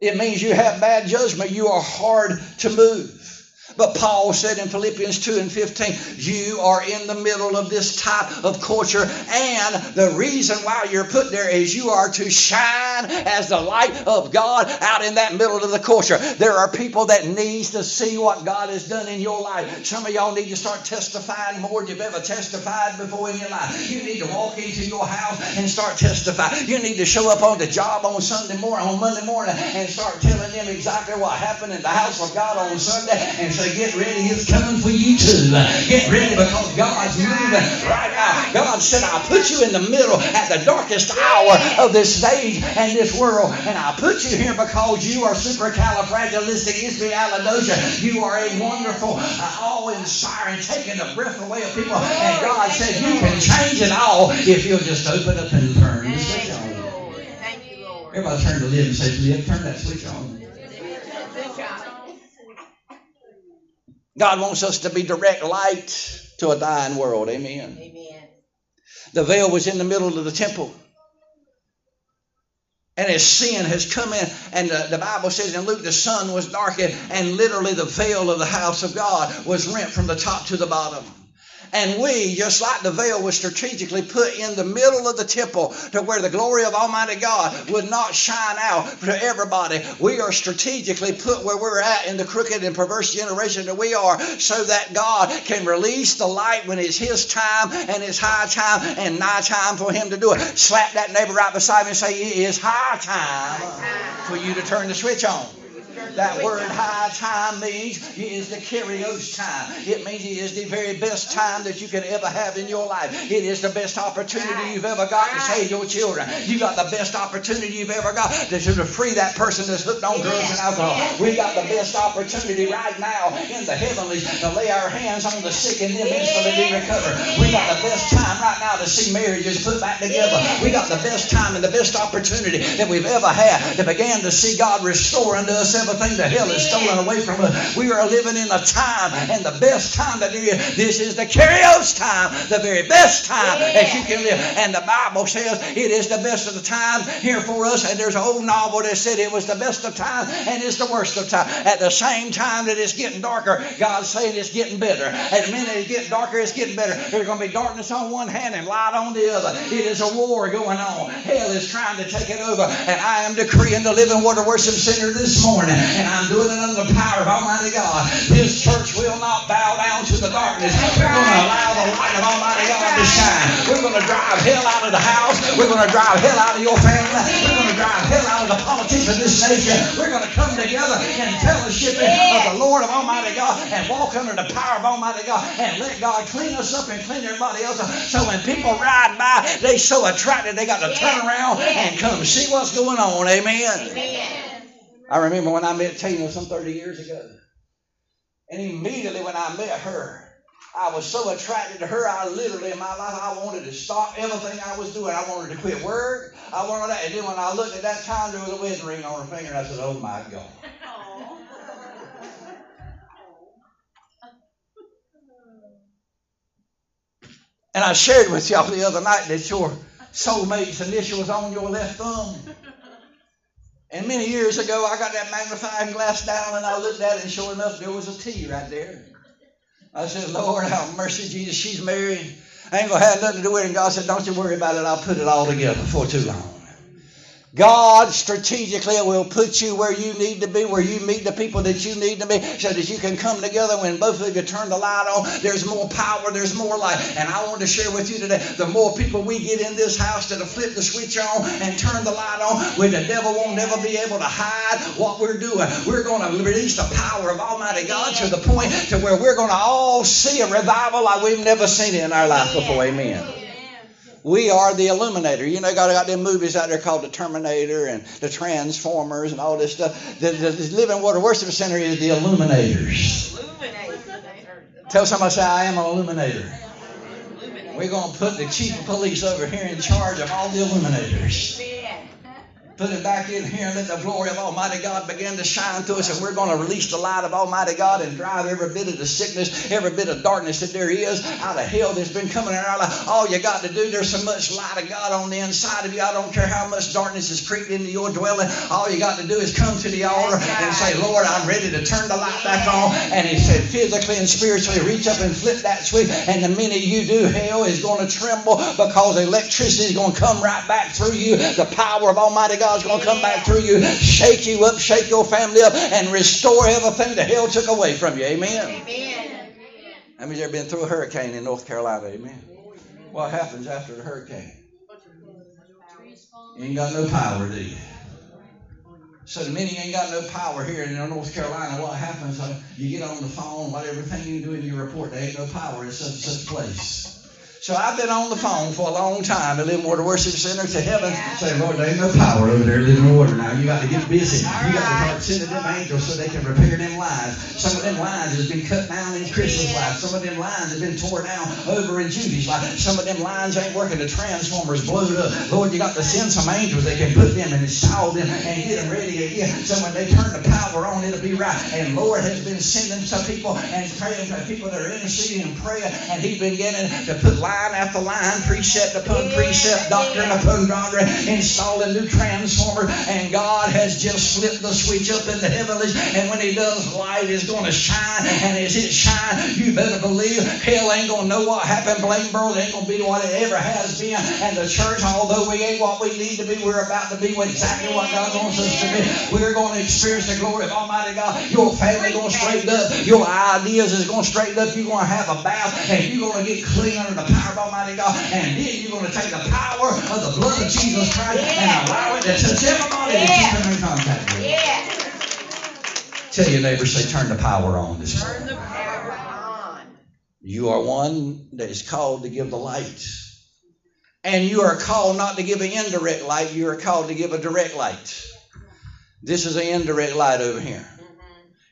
It means you have bad judgment. You are hard to move. But Paul said in Philippians 2 and 15, you are in the middle of this type of culture. And the reason why you're put there is you are to shine as the light of God out in that middle of the culture. There are people that needs to see what God has done in your life. Some of y'all need to start testifying more than you've ever testified before in your life. You need to walk into your house and start testifying. You need to show up on the job on Sunday morning, on Monday morning, and start telling them exactly what happened in the house of God on Sunday and say, get ready, it's coming for you too. Get ready because God's moving right now. God said, I'll put you in the middle at the darkest hour of this stage and this world. And I'll put you here because you are supercalifragilisticexpialidocious. You are a wonderful, uh, awe-inspiring, taking the breath away of people. And God said, you can change it all if you'll just open up and turn the switch on. Everybody turn to live and say, live, turn that switch on. God wants us to be direct light to a dying world. Amen. Amen. The veil was in the middle of the temple. And as sin has come in, and the, the, Bible says in Luke, the sun was darkened, and literally the veil of the house of God was rent from the top to the bottom. And we, just like the veil was strategically put in the middle of the temple to where the glory of Almighty God would not shine out to everybody, we are strategically put where we're at in the crooked and perverse generation that we are so that God can release the light when it's His time and it's high time and night time for Him to do it. Slap that neighbor right beside me and say, It is high time for you to turn the switch on. That word high time means it is the Kairos time. It means it is the very best time that you can ever have in your life. It is the best opportunity you've ever got to save your children. You got the best opportunity you've ever got to, free that person that's hooked on drugs and alcohol. We got the best opportunity right now in the heavenlies to lay our hands on the sick and them instantly be recovered. We got the best time right now to see marriages put back together. We got the best time and the best opportunity that we've ever had to begin to see God restore unto us everything everything the hell is stolen away from us. We are living in a time and the best time that this is the Kairos time, the very best time that you can live. And the Bible says it is the best of the time here for us. And there's an old novel that said it was the best of time and it's the worst of time. At the same time that it's getting darker, God's saying it's getting better. At the minute it's getting darker, it's getting better. There's going to be darkness on one hand and light on the other. It is a war going on. Hell is trying to take it over. And I am decreeing the Living Water Worship Center this morning and I'm doing it under the power of Almighty God. This church will not bow down to the darkness. We're going to allow the light of Almighty God to shine. We're going to drive hell out of the house. We're going to drive hell out of your family. We're going to drive hell out of the politics of this nation. We're going to come together in fellowship of the Lord of Almighty God and walk under the power of Almighty God and let God clean us up and clean everybody else up. So when people ride by, they so attracted they got to turn around and come see what's going on. Amen. Amen. I remember when I met Tina some 30 years ago. And immediately when I met her, I was so attracted to her, I literally in my life, I wanted to stop everything I was doing. I wanted to quit work. I wanted that. And then when I looked at that time, there was a wedding ring on her finger, and I said, oh my God. And I shared with y'all the other night that your soulmate's initial was on your left thumb. And many years ago, I got that magnifying glass down and I looked at it, and sure enough, there was a T right there. I said, Lord, have mercy, Jesus. She's married. I ain't going to have nothing to do with it. And God said, Don't you worry about it. I'll put it all together before too long. God strategically will put you where you need to be, where you meet the people that you need to be, so that you can come together when both of you turn the light on. There's more power, there's more light. And I want to share with you today the more people we get in this house that'll flip the switch on and turn the light on, where the devil won't never be able to hide what we're doing. We're going to release the power of Almighty God to the point to where we're going to all see a revival like we've never seen it in our life before. Amen. We are the illuminator. You know, got got them movies out there called the Terminator and the Transformers and all this stuff. The, the, the Living Water Worship Center is the illuminators. Tell somebody, say, I am an illuminator. We're going to put the chief of police over here in charge of all the illuminators put it back in here and let the glory of Almighty God begin to shine to us. And we're going to release the light of Almighty God and drive every bit of the sickness, every bit of darkness that there is out of hell that's been coming in our life. All you got to do, there's so much light of God on the inside of you. I don't care how much darkness is creeping into your dwelling. All you got to do is come to the altar and say, Lord, I'm ready to turn the light back on. And He said, physically and spiritually, reach up and flip that switch. And the minute you do, hell is going to tremble because electricity is going to come right back through you. The power of Almighty God God's going to come back through you, shake you up, shake your family up, and restore everything the hell took away from you. Amen. Amen. How many's ever been through a hurricane in North Carolina? Amen. What happens after the hurricane? You ain't got no power, do you? So the minute you ain't got no power here in North Carolina, what happens? Uh, you get on the phone, what everything you do in your report, there ain't no power in such and such place. So I've been on the phone for a long time to Living Water Worship Center to heaven saying, Lord, there ain't no power over there living water now. You got to get busy. You got to start sending them angels so they can repair them lines. Some of them lines has been cut down in Chris's life. Some of them lines have been torn down over in Judy's life. Some of them lines ain't working. The transformers blowed up. Lord, you got to send some angels that can put them and install them and get them ready again. So when they turn the power on, it'll be right. And Lord has been sending some people and praying for people that are interceding and praying. And He's been getting to put line after line, precept upon precept, doctrine upon doctrine, installing new transformer, and God has just flipped the switch up in the heavens, and when He does, light is going to shine, and as it shines, you better believe hell ain't going to know what happened. Blainboro ain't going to be what it ever has been, and the church, although we ain't what we need to be, we're about to be exactly what God wants us to be. We're going to experience the glory of Almighty God. Your family going to straighten up. Your ideas is going to straighten up. You're going to have a bath, and you're going to get clean under the power of Almighty God. And then you're going to take the power of the blood of Jesus Christ yeah. and allow it to touch everybody yeah. that you come in contact with. Yeah. Tell your neighbors, say, turn the power on this morning. Turn the power on. You are one that is called to give the light. And you are called not to give an indirect light, you are called to give a direct light. This is an indirect light over here.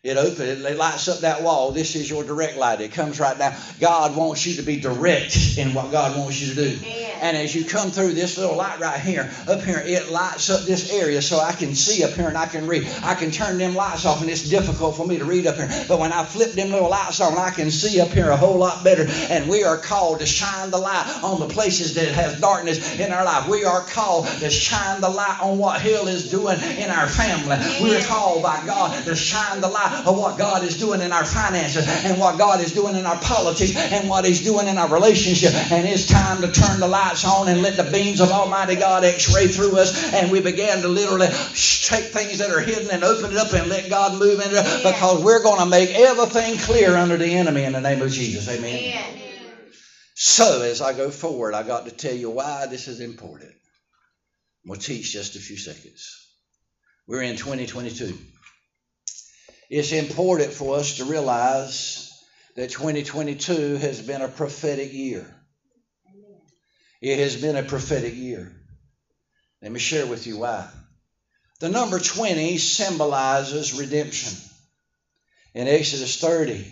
It opens, it lights up that wall. This is your direct light. It comes right now. God wants you to be direct in what God wants you to do. And as you come through this little light right here, up here, it lights up this area so I can see up here and I can read. I can turn them lights off and it's difficult for me to read up here. But when I flip them little lights on, I can see up here a whole lot better. And we are called to shine the light on the places that have darkness in our life. We are called to shine the light on what hell is doing in our family. We are called by God to shine the light of what God is doing in our finances and what God is doing in our politics and what He's doing in our relationship. And it's time to turn the lights on and let the beams of Almighty God x ray through us. And we began to literally take things that are hidden and open it up and let God move into it because we're going to make everything clear under the enemy in the name of Jesus. Amen. So, as I go forward, I got to tell you why this is important. We'll teach just a few seconds. We're in 2022 it's important for us to realize that 2022 has been a prophetic year. It has been a prophetic year. Let me share with you why. The number 20 symbolizes redemption. In Exodus 30,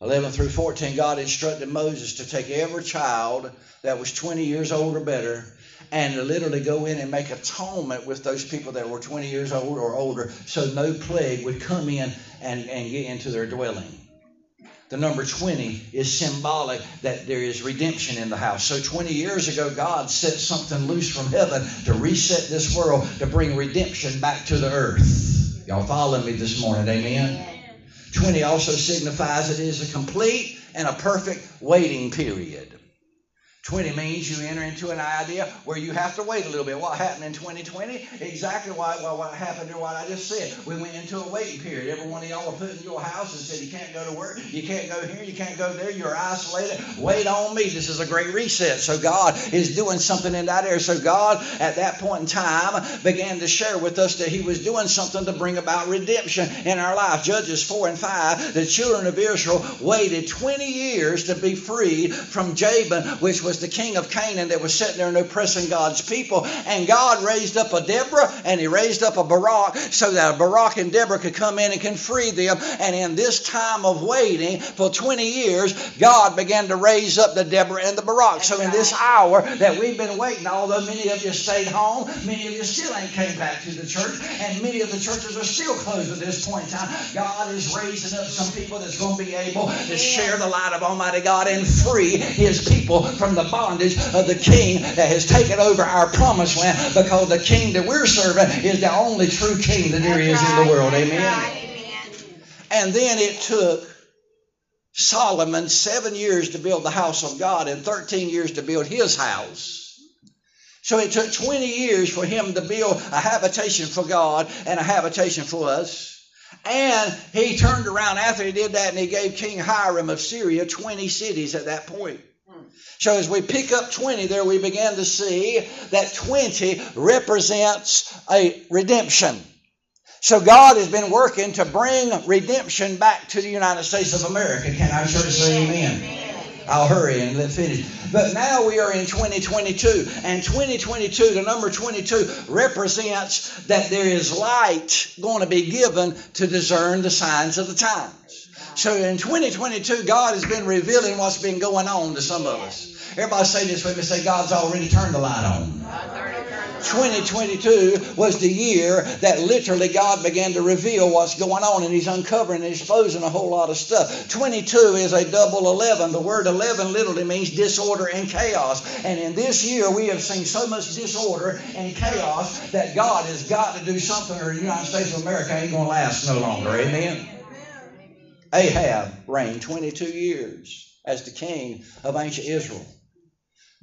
11 through 14, God instructed Moses to take every child that was 20 years old or better and literally go in and make atonement with those people that were 20 years old or older so no plague would come in and, and get into their dwelling. The number 20 is symbolic that there is redemption in the house. So 20 years ago, God set something loose from heaven to reset this world, to bring redemption back to the earth. Y'all follow me this morning, amen? 20 also signifies it is a complete and a perfect waiting period. 20 means you enter into an idea where you have to wait a little bit. What happened in 2020? Exactly what, what, what happened to what I just said. We went into a waiting period. Every one of y'all were put in your house and said, You can't go to work, you can't go here, you can't go there, you're isolated. Wait on me. This is a great reset. So God is doing something in that area. So God, at that point in time, began to share with us that He was doing something to bring about redemption in our life. Judges 4 and 5, the children of Israel waited 20 years to be freed from Jabin, which was was the king of Canaan that was sitting there and oppressing God's people. And God raised up a Deborah and he raised up a Barak so that a Barak and Deborah could come in and can free them. And in this time of waiting for 20 years, God began to raise up the Deborah and the Barak. So in this hour that we've been waiting, although many of you stayed home, many of you still ain't came back to the church, and many of the churches are still closed at this point in time. God is raising up some people that's going to be able to share the light of Almighty God and free His people from the the bondage of the king that has taken over our promised land because the king that we're serving is the only true king that there is in the world. Amen. And then it took Solomon seven years to build the house of God and 13 years to build his house. So it took 20 years for him to build a habitation for God and a habitation for us. And he turned around after he did that and he gave King Hiram of Syria 20 cities at that point. So as we pick up 20 there, we begin to see that 20 represents a redemption. So God has been working to bring redemption back to the United States of America. Can our church say amen? I'll hurry and let finish. But now we are in 2022, and 2022, the number 22 represents that there is light going to be given to discern the signs of the times. So in 2022, God has been revealing what's been going on to some of us. Everybody say this with me. Say, God's already turned the light on. 2022 was the year that literally God began to reveal what's going on, and He's uncovering and exposing a whole lot of stuff. 22 is a double 11. The word 11 literally means disorder and chaos. And in this year, we have seen so much disorder and chaos that God has got to do something, or the United States of America ain't going to last no longer. Amen. Ahab reigned 22 years as the king of ancient Israel.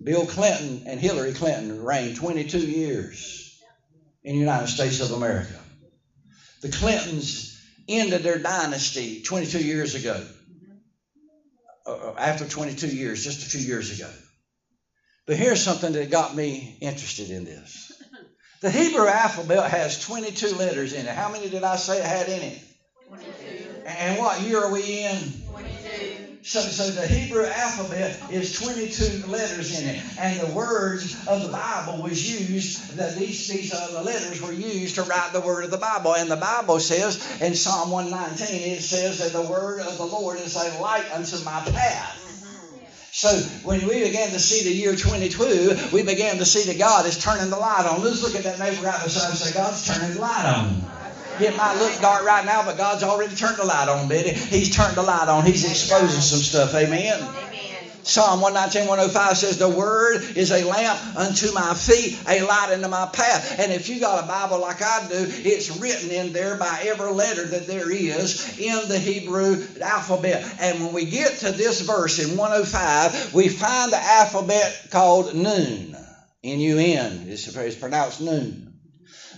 Bill Clinton and Hillary Clinton reigned 22 years in the United States of America. The Clintons ended their dynasty 22 years ago. Uh, after 22 years, just a few years ago. But here's something that got me interested in this. The Hebrew alphabet has 22 letters in it. How many did I say it had in it? 22. And what year are we in? 22. So, so the Hebrew alphabet is 22 letters in it, and the words of the Bible was used. That these these uh, the letters were used to write the word of the Bible. And the Bible says in Psalm 119, it says that the word of the Lord is a light unto my path. So when we began to see the year 22, we began to see that God is turning the light on. Let's look at that neighbor right beside and say, God's turning the light on. It might look dark right now, but God's already turned the light on, Betty. He's turned the light on. He's exposing some stuff. Amen. Psalm 119, 105 says, The word is a lamp unto my feet, a light unto my path. And if you got a Bible like I do, it's written in there by every letter that there is in the Hebrew alphabet. And when we get to this verse in 105, we find the alphabet called Nun. N U N. It's pronounced noon.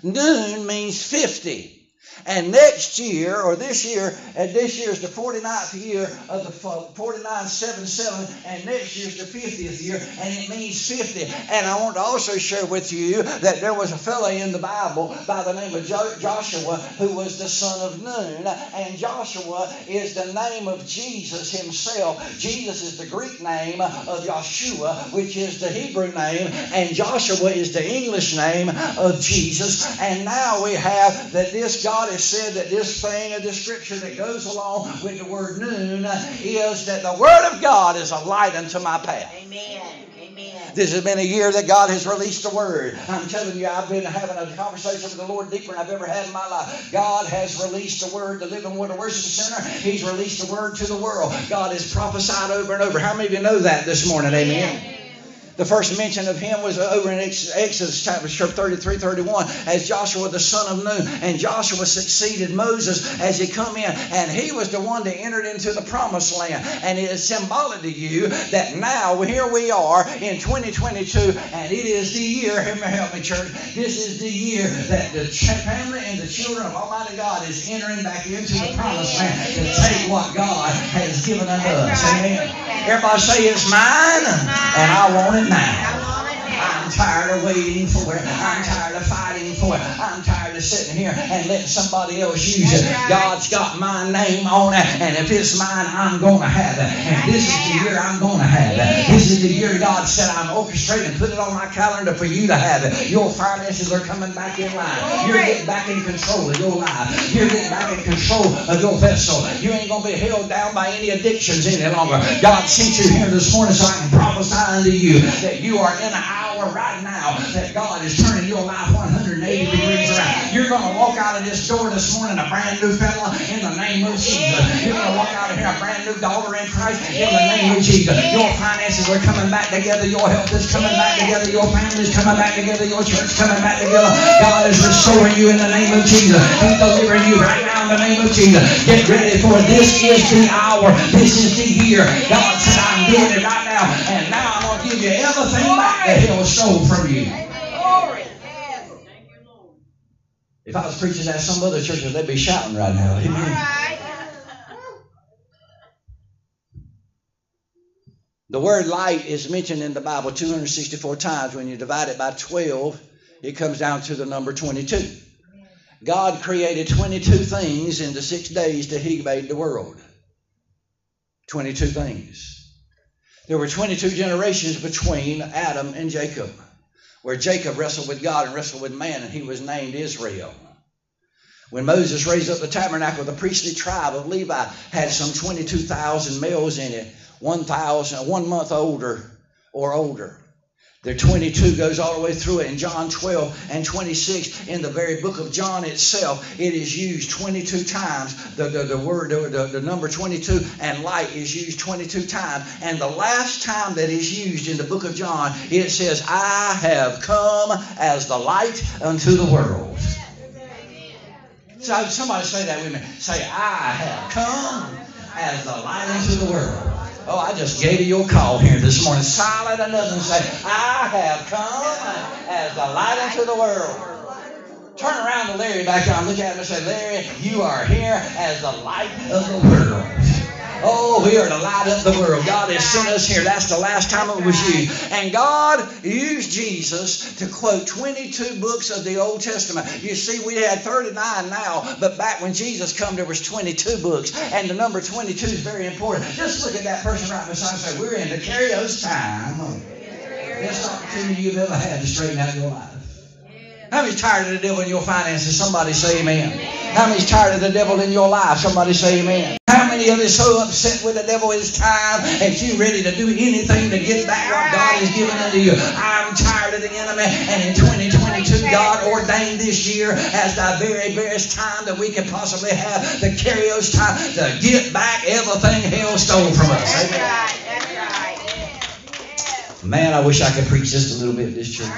Noon means 50. And next year, or this year, and this year is the 49th year of the 4977, and next year is the 50th year, and it means 50. And I want to also share with you that there was a fellow in the Bible by the name of Joshua who was the son of Nun, and Joshua is the name of Jesus himself. Jesus is the Greek name of Joshua, which is the Hebrew name, and Joshua is the English name of Jesus. And now we have that this God has said that this thing of the scripture that goes along with the word noon is that the word of God is a light unto my path. Amen. This has been a year that God has released the word. I'm telling you, I've been having a conversation with the Lord deeper than I've ever had in my life. God has released the word to Living Water Worship Center. He's released the word to the world. God has prophesied over and over. How many of you know that this morning? Amen. The first mention of him was over in Exodus chapter 33, 31, as Joshua the son of Nun. And Joshua succeeded Moses as he come in, and he was the one that entered into the promised land. And it is symbolic to you that now here we are in 2022, and it is the year, help me, church, this is the year that the family and the children of Almighty God is entering back into the promised land to take what God has given unto us. Amen. Everybody say it's mine, and I want it now. Tired of waiting for it. I'm tired of fighting for it. I'm tired of sitting here and letting somebody else use it. God's got my name on it, and if it's mine, I'm going to have it. And this is the year I'm going to have it. This is the year God said I'm orchestrating, put it on my calendar for you to have it. Your finances are coming back in line. You're getting back in control of your life. You're getting back in control of your vessel. You ain't going to be held down by any addictions any longer. God sent you here this morning so I can prophesy unto you that you are in an hour right now that God is turning your life 180 degrees around. You're going to walk out of this door this morning a brand new fella in the name of Jesus. You're going to walk out of here a brand new daughter in Christ in the name of Jesus. Your finances are coming back together. Your health is coming back together. Your family is coming back together. Your church coming back together. God is restoring you in the name of Jesus. He's delivering you right now in the name of Jesus. Get ready for this is the hour. This is the year. God said, I'm doing it right now. And now I'm going to give you everything back that He'll stole from you. If I was preaching at some other churches, they'd be shouting right now. Amen. The word light is mentioned in the Bible 264 times. When you divide it by 12, it comes down to the number 22. God created 22 things in the six days that He made the world. 22 things. There were 22 generations between Adam and Jacob, where Jacob wrestled with God and wrestled with man, and he was named Israel. When Moses raised up the tabernacle, the priestly tribe of Levi had some 22,000 males in it, 1,000, one month older or older. There 22 goes all the way through it. In John 12 and 26, in the very book of John itself, it is used 22 times. The, the, the word, the, the, the number 22 and light is used 22 times. And the last time that is used in the book of John, it says, I have come as the light unto the world. So somebody say that with me. Say, I have come as the light unto the world. Oh, I just gave you your call here this morning. Silent and say, I have come as the light into the world. Turn around to Larry back there and look at him and say, Larry, you are here as the light of the world. Oh, we are to light up the world. God has sent us here. That's the last time it was you. And God used Jesus to quote 22 books of the Old Testament. You see, we had 39 now, but back when Jesus come, there was 22 books. And the number 22 is very important. Just look at that person right beside say, we're in the Kairos time. Best opportunity you've ever had to straighten out your life. How many's tired of the devil in your finances? Somebody say amen. How many's tired of the devil in your life? Somebody say amen. How many of you so upset with the devil it's time that you ready to do anything to get back what God has given unto you? I'm tired of the enemy. And in 2022, God ordained this year as the very best time that we could possibly have, the Kairos time, to get back everything hell stole from us. Amen. That's right. Man, I wish I could preach just a little bit in this church.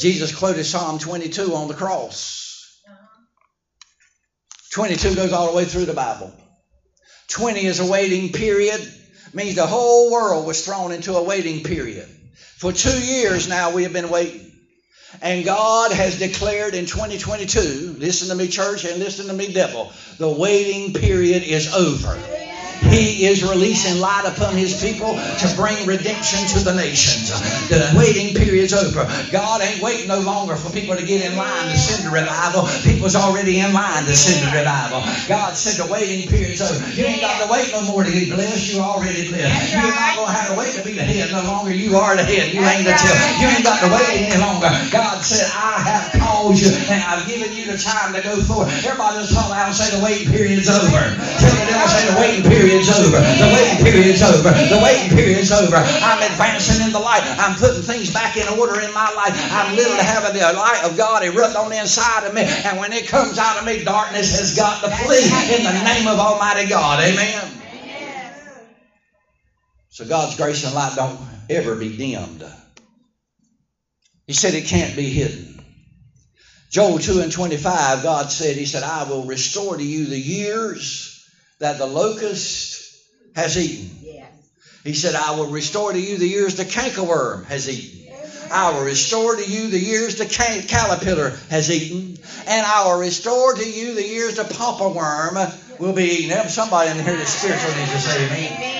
Jesus quoted Psalm 22 on the cross. 22 goes all the way through the Bible. 20 is a waiting period, means the whole world was thrown into a waiting period. For two years now, we have been waiting. And God has declared in 2022, listen to me, church, and listen to me, devil, the waiting period is over. He is releasing light upon his people to bring redemption to the nations. The waiting period's over. God ain't waiting no longer for people to get in line to send a revival. People's already in line to send a revival. God said the waiting period's over. You ain't got to wait no more to be blessed. You already blessed. You're not going to have to wait to be the head no longer. You are the head. You ain't the tail. You ain't got to wait any longer. God said, I have called you and I've given you the time to go forward. Everybody just call out and say the waiting period's over. Tell the devil, say the waiting period period's over. The waiting period's over. The waiting period's over. I'm advancing in the light. I'm putting things back in order in my life. I'm literally having the light of God erupt on the inside of me. And when it comes out of me, darkness has got to flee in the name of Almighty God. Amen. So God's grace and light don't ever be dimmed. He said it can't be hidden. Joel 2 and 25, God said, He said, I will restore to you the years that the locust has eaten. He said, I will restore to you the years the cankerworm has eaten. I will restore to you the years the caterpillar has eaten, and I will restore to you the years the palmerworm will be eaten. Somebody in here that's spiritual needs to say amen.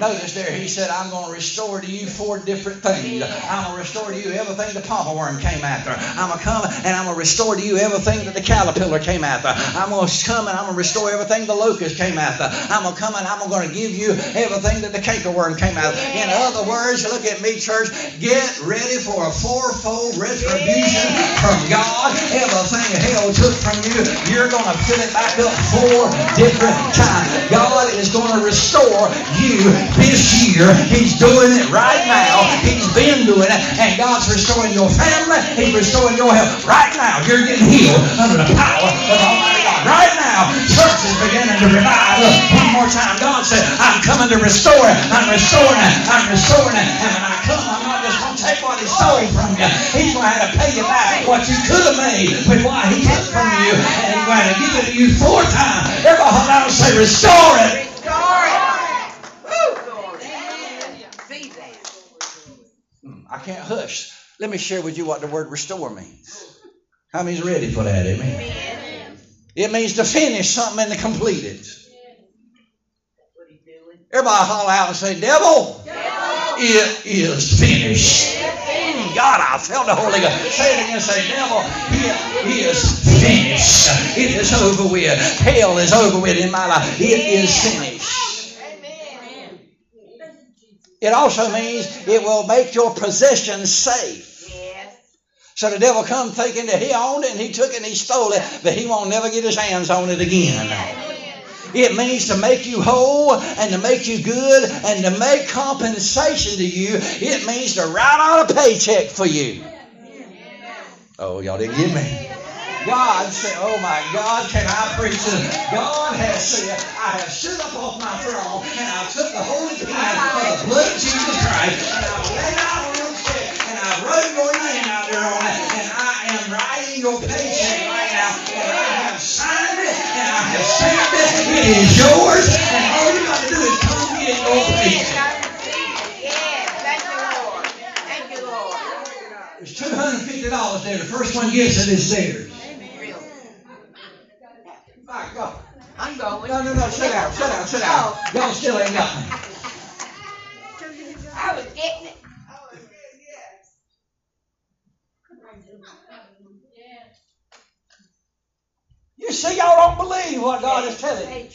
Notice there, he said, I'm going to restore to you four different things. I'm going to restore to you everything the palmerworm came after. I'm going to come and I'm going to restore to you everything that the caterpillar came after. I'm going to come and I'm going to restore everything the locust came after. I'm going to come and I'm going to give you everything that the cankerworm came after. In other words, look at me, church. Get ready for a fourfold retribution from God. Everything hell took from you, you're going to fill it back up four different times. God is going to restore you this year. He's doing it right now. He's been doing it. And God's restoring your family. He's restoring your health. Right now, you're getting healed under the power of Almighty God. Right now, church is beginning to revive. Look, one more time. God said, I'm coming to restore it. I'm restoring it. I'm restoring it. And when I come, I'm not just going to take what He stole from you. He's going to have to pay you back what you could have made with what He took from you. And He's going to give it to you four times. Everybody and say, restore it. I can't hush. Let me share with you what the word restore means. How many's ready for that? Amen. It means to finish something and to complete it. Everybody holler out and say, Devil, it is finished. Mm, God, I felt the Holy Ghost. Say it again. Say, devil, it is finished. It is over with. Hell is over with in my life. It is finished. It also means it will make your possessions safe. Yes. So the devil come thinking that he owned it and he took it and he stole it, but he won't never get his hands on it again. It means to make you whole and to make you good and to make compensation to you. It means to write out a paycheck for you. Oh, y'all didn't get me. God said, Oh my God, can I preach this? God has said, I have stood up off my throne and I took the holy pen of the blood of Jesus Christ and I laid out on your check and I wrote your name out there on it and I am writing your paycheck right now and I have signed it and I have stamped it. It is yours and all you got to do is come get your paycheck. Yes, thank you, Lord. Thank you, Lord. There's $250 there. The first one gets it is theirs. God. I'm going. No, no, no. Shut down. Shut down. Shut down. Oh. Y'all still ain't got me. I was getting it. You see, y'all don't believe what God is telling you.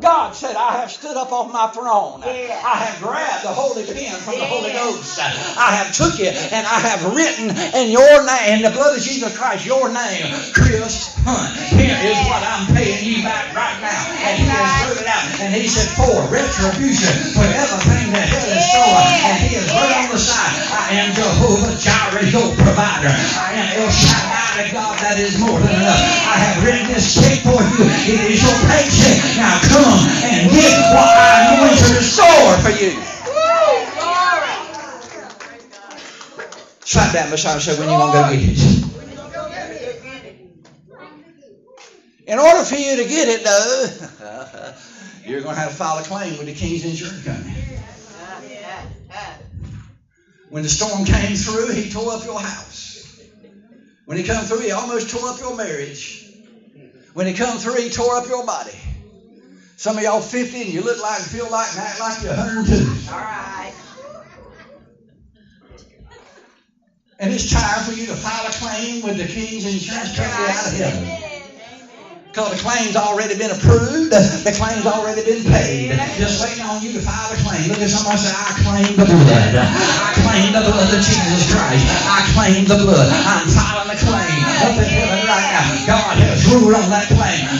God said, I have stood up on my throne. Yeah. I have grabbed the holy pen from the Holy Ghost. I have took it and I have written in your name, in the blood of Jesus Christ, your name, Chris Hunt. Here is what I'm paying you back right now. And he has wrote it out. And he said, for retribution for everything that hell has stolen. And he has wrote on the side, I am Jehovah Jireh, your provider. I am El Shaddai, the God that is more than enough. I have written this check for you. It is your paycheck. Now come and get what I'm going to restore for you. Slap that beside and say, when you going to go get it? In order for you to get it, though, [LAUGHS] you're going to have to file a claim with the King's Insurance Company. When the storm came through, he tore up your house. When he come through, he almost tore up your marriage. When he come through, he tore up your body. Some of y'all 50 and you look like, and feel like, and act like you're 102. All right. And it's time for you to file a claim with the King's Insurance Company out of heaven. Because the claim's already been approved. The claim's already been paid. Just waiting on you to file a claim. Look at somebody say, I claim the blood. I claim the blood of Jesus Christ. I claim the blood. I'm filing the claim up in heaven right now. God on that.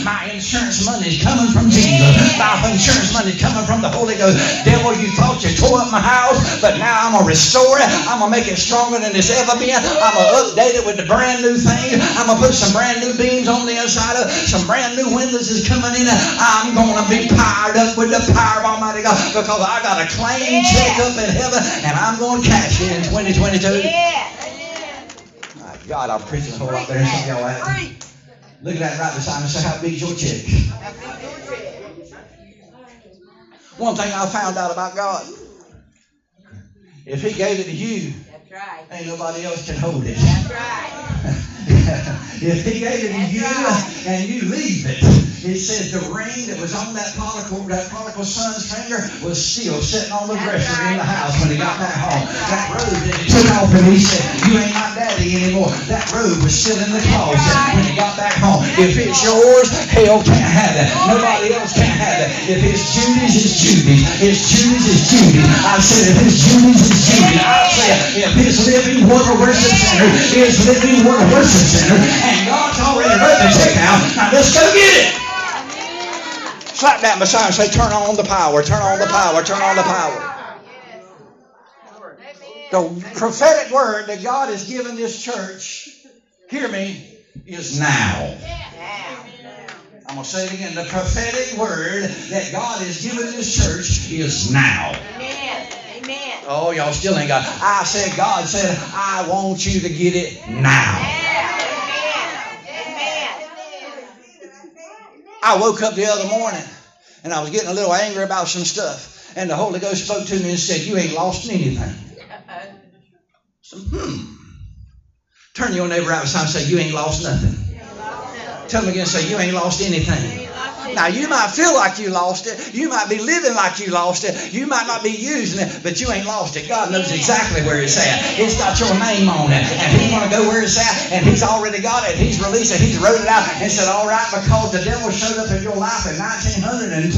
My insurance money is coming from Jesus. My insurance money is coming from the Holy Ghost. Devil, you thought you tore up my house, but now I'm going to restore it. I'm going to make it stronger than it's ever been. I'm going to update it with the brand new thing. I'm going to put some brand new beams on the inside of it. Some brand new windows is coming in. I'm going to be powered up with the power of Almighty God because I got a claim check up in heaven and I'm going to cash it in 2022. Yeah. My God, I'm preaching a whole lot better than of y'all have. Look at that right beside me. Say, how big's your check? One thing I found out about God. If He gave it to you, right. ain't nobody else can hold it. That's right. [LAUGHS] if he gave it to you and you leave it, it says the ring that was on that prodigal, that prodigal son's finger was still sitting on the dresser in the house when he got back home. That robe that he took off and he said, You ain't my anymore. That robe was still in the closet when he got back home. If it's yours, hell can't have it. Nobody else can have it. If it's Judy's, it's Judy's. If Judy's, it's Judy's. I said, if it's Judy's, it's Judy's. I said, if it's Living Water Worship Center, it's Living Water Worship Center. And God's already wrote the check out. Now let's go get it. Slap that beside and say, turn on the power, turn on the power, turn on the power. The prophetic word that God has given this church, hear me, is now. I'm going to say it again. The prophetic word that God has given this church is now. Amen. Amen. Oh, y'all still ain't got. I said, God said, I want you to get it now. I woke up the other morning and I was getting a little angry about some stuff. And the Holy Ghost spoke to me and said, You ain't lost anything. So, hmm. Turn your neighbor out and say, You ain't lost nothing. Tell them again, say, You ain't lost anything. Now, you might feel like you lost it. You might be living like you lost it. You might not be using it, but you ain't lost it. God knows exactly where it's at. It's got your name on it. And He's to go where it's at. And He's already got it. He's released it. He's wrote it out and said, All right, because the devil showed up in your life in 1927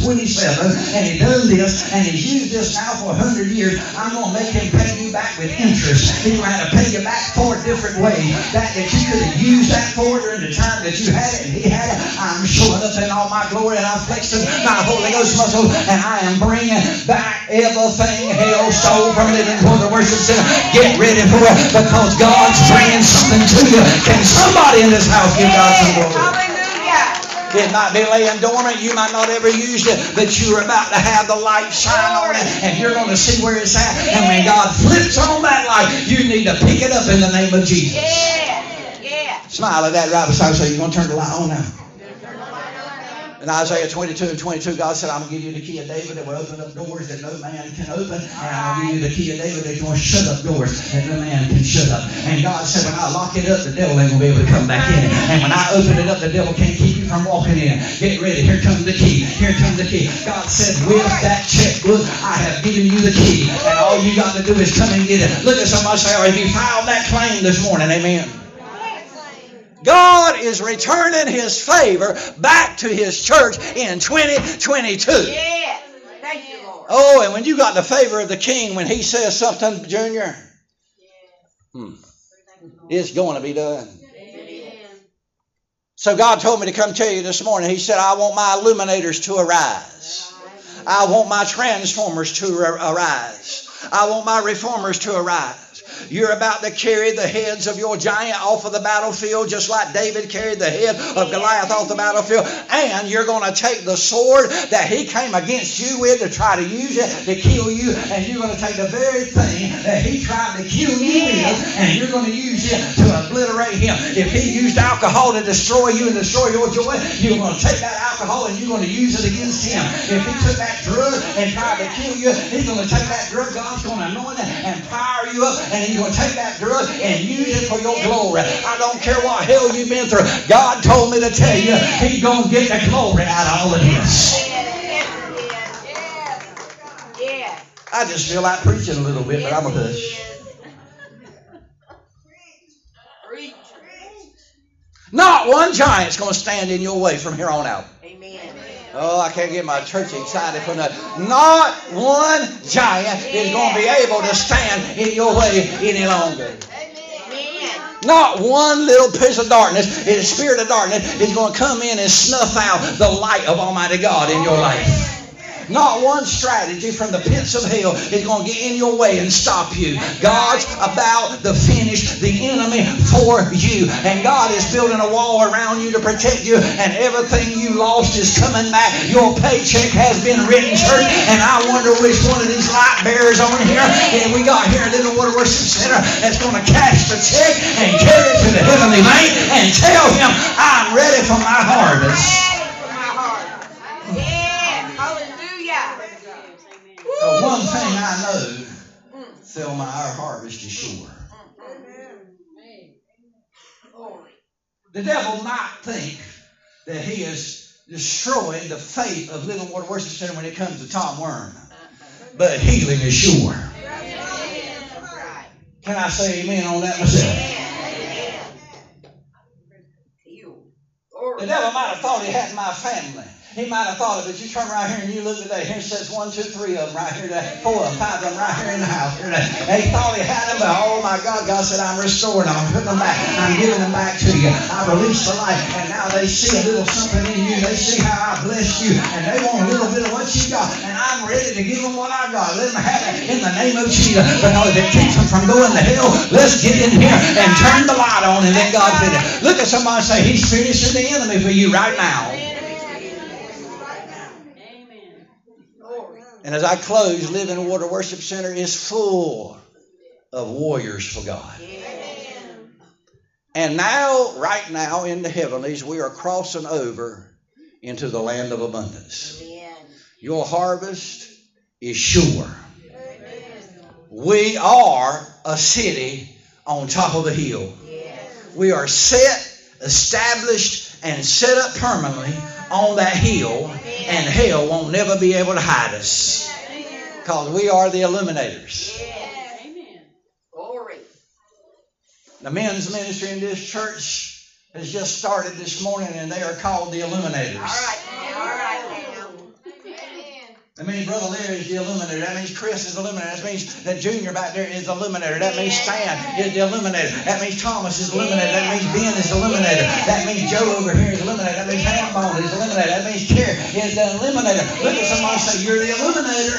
and he done this and he's used this now for 100 years, I'm going to make him pay you back with interest. He's going to have to pay you back four different ways. That that you could have used that for during the time that you had it and he had it. I'm showing up in all my glory and I'm flexing my Holy Ghost muscle and I am bringing back everything hell from living for the worship center. Get ready for it because God's bringing something to you. Can somebody in this house give God some glory? Hallelujah. It might be laying dormant. You might not ever use it, but you're about to have the light shine on it, and you're going to see where it's at. And when God flips on that light, you need to pick it up in the name of Jesus. Yeah. Yeah. Smile at that right beside you. So you're going to turn the light on now. In Isaiah 22 and 22, God said, I'm going to give you the key of David that will open up doors that no man can open. And to give you the key of David that's going to shut up doors that no man can shut up. And God said, when I lock it up, the devil ain't going to be able to come back in. And when I open it up, the devil can't keep you from walking in. Get ready. Here comes the key. Here comes the key. God said, with that checkbook, I have given you the key. And all you got to do is come and get it. Look at somebody say, oh, he filed that claim this morning. Amen. God is returning his favor back to his church in 2022. Yeah. Thank you, Lord. Oh, and when you got the favor of the king, when he says something, Junior, hmm, it's going to be done. So God told me to come tell you this morning. He said, I want my illuminators to arise. I want my transformers to arise. I want my reformers to arise. You're about to carry the heads of your giant off of the battlefield, just like David carried the head of Goliath off the battlefield. And you're going to take the sword that he came against you with to try to use it to kill you. And you're going to take the very thing that he tried to kill you with, and you're going to use it to obliterate him. If he used alcohol to destroy you and destroy your joy, you're going to take that alcohol and you're going to use it against him. If he took that drug and tried to kill you, he's going to take that drug. God's going to anoint it and fire you up, and he's going to take that drug and use it for your glory. I don't care what hell you've been through. God told me to tell you, he's going to get the glory out of all of this. I just feel like preaching a little bit, but I'm a hush. Not one giant's going to stand in your way from here on out. Amen. Oh, I can't get my church excited for nothing. Not one giant is going to be able to stand in your way any longer. Not one little piece of darkness, the spirit of darkness, is going to come in and snuff out the light of Almighty God in your life. Not one strategy from the pits of hell is going to get in your way and stop you. God's about to finish the enemy for you. And God is building a wall around you to protect you. And everything you lost is coming back. Your paycheck has been written, church. And I wonder which one of these light bearers on here, and we got here a Living Water Worship Center, that's going to cash the check and carry it to the heavenly bank and tell him, I'm ready for my harvest. But one thing I know, mm. Thelma, our harvest is sure. The devil might think that he is destroying the faith of Living Water Worship Center when it comes to Tom Worm. But healing is sure. Can I say amen on that myself? The devil might have thought he had my family. He might have thought of it. You turn right here and you look today. Here it says one, two, three of them right here today. Four, five of them right here in the house. And he thought he had them, but oh my God, God said, I'm restoring them. I'm putting them back. I'm giving them back to you. I release the life. And now they see a little something in you. They see how I blessed you. And they want a little bit of what you got. And I'm ready to give them what I got. Let them have it in the name of Jesus. Because it keeps them from going to hell, let's get in here and turn the light on and let God finish. Look at somebody say, He's finishing the enemy for you right now. And as I close, Living Water Worship Center is full of warriors for God. And now, right now in the heavenlies, we are crossing over into the land of abundance. Your harvest is sure. We are a city on top of a hill. We are set, established, and set up permanently on that hill, and hell won't never be able to hide us. Because we are the illuminators. The men's ministry in this church has just started this morning, and they are called the Illuminators. All right, all right. That means Brother Larry is the illuminator. That means Chris is the illuminator. That means that Junior back there is the illuminator. That means Stan is the illuminator. That means Thomas is the illuminator. That means Ben is the illuminator. That means Joe over here is the illuminator. That means Hambone is the illuminator. That means Carrie is the illuminator. Look at somebody say, You're the illuminator.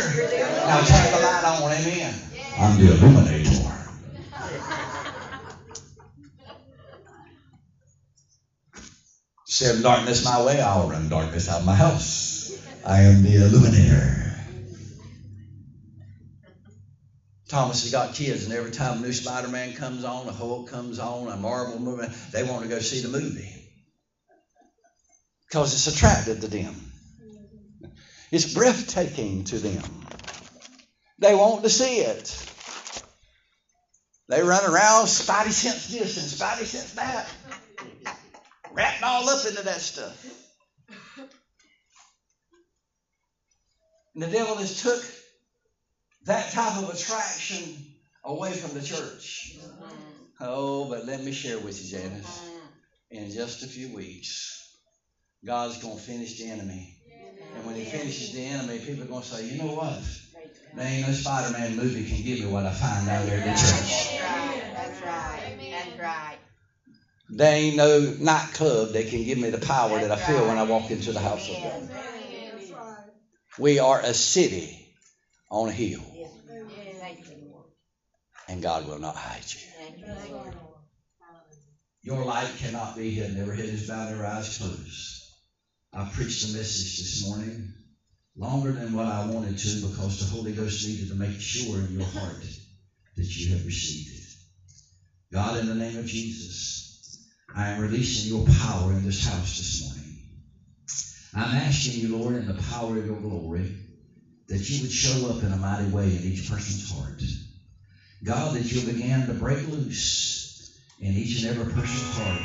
Now turn the light on. Amen. I'm the illuminator. Send darkness my way, I'll run darkness out of my house. I am the illuminator. Thomas has got kids, and every time a new Spider Man comes on, a Hulk comes on, a Marvel movie, they want to go see the movie because it's attractive to them. It's breathtaking to them. They want to see it. They run around, Spidey sense this and Spidey sense that, wrapped all up into that stuff. And the devil has took that type of attraction away from the church. Oh, but let me share with you, Janice. In just a few weeks, God's going to finish the enemy. And when he finishes the enemy, people are going to say, you know what? There ain't no Spider-Man movie can give me what I find out there in the church. That's right. That's right. There ain't no nightclub that can give me the power that I feel when I walk into the house of God. We are a city on a hill. And God will not hide you. Your light cannot be hidden. Never hid his bow, never eyes closed. I preached a message this morning longer than what I wanted to because the Holy Ghost needed to make sure in your heart that you have received it. God, in the name of Jesus, I am releasing your power in this house this morning. I'm asking you, Lord, in the power of your glory, that you would show up in a mighty way in each person's heart. God, that you'll begin to break loose in each and every person's heart.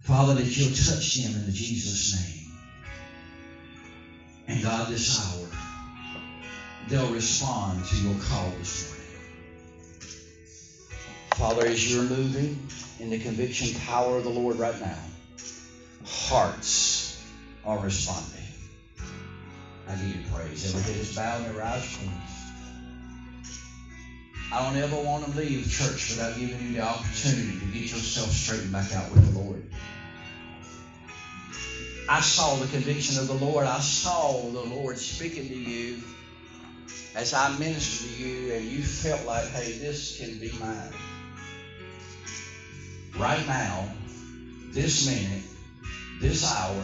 Father, that you'll touch them in the Jesus' name. And God, this hour, they'll respond to your call this morning. Father, as you're moving in the conviction power of the Lord right now, hearts are responding. I give you praise. Every head is bowed and every eyes closed. I don't ever want to leave church without giving you the opportunity to get yourself straightened back out with the Lord. I saw the conviction of the Lord. I saw the Lord speaking to you as I ministered to you, and you felt like, hey, this can be mine. Right now, this minute, this hour,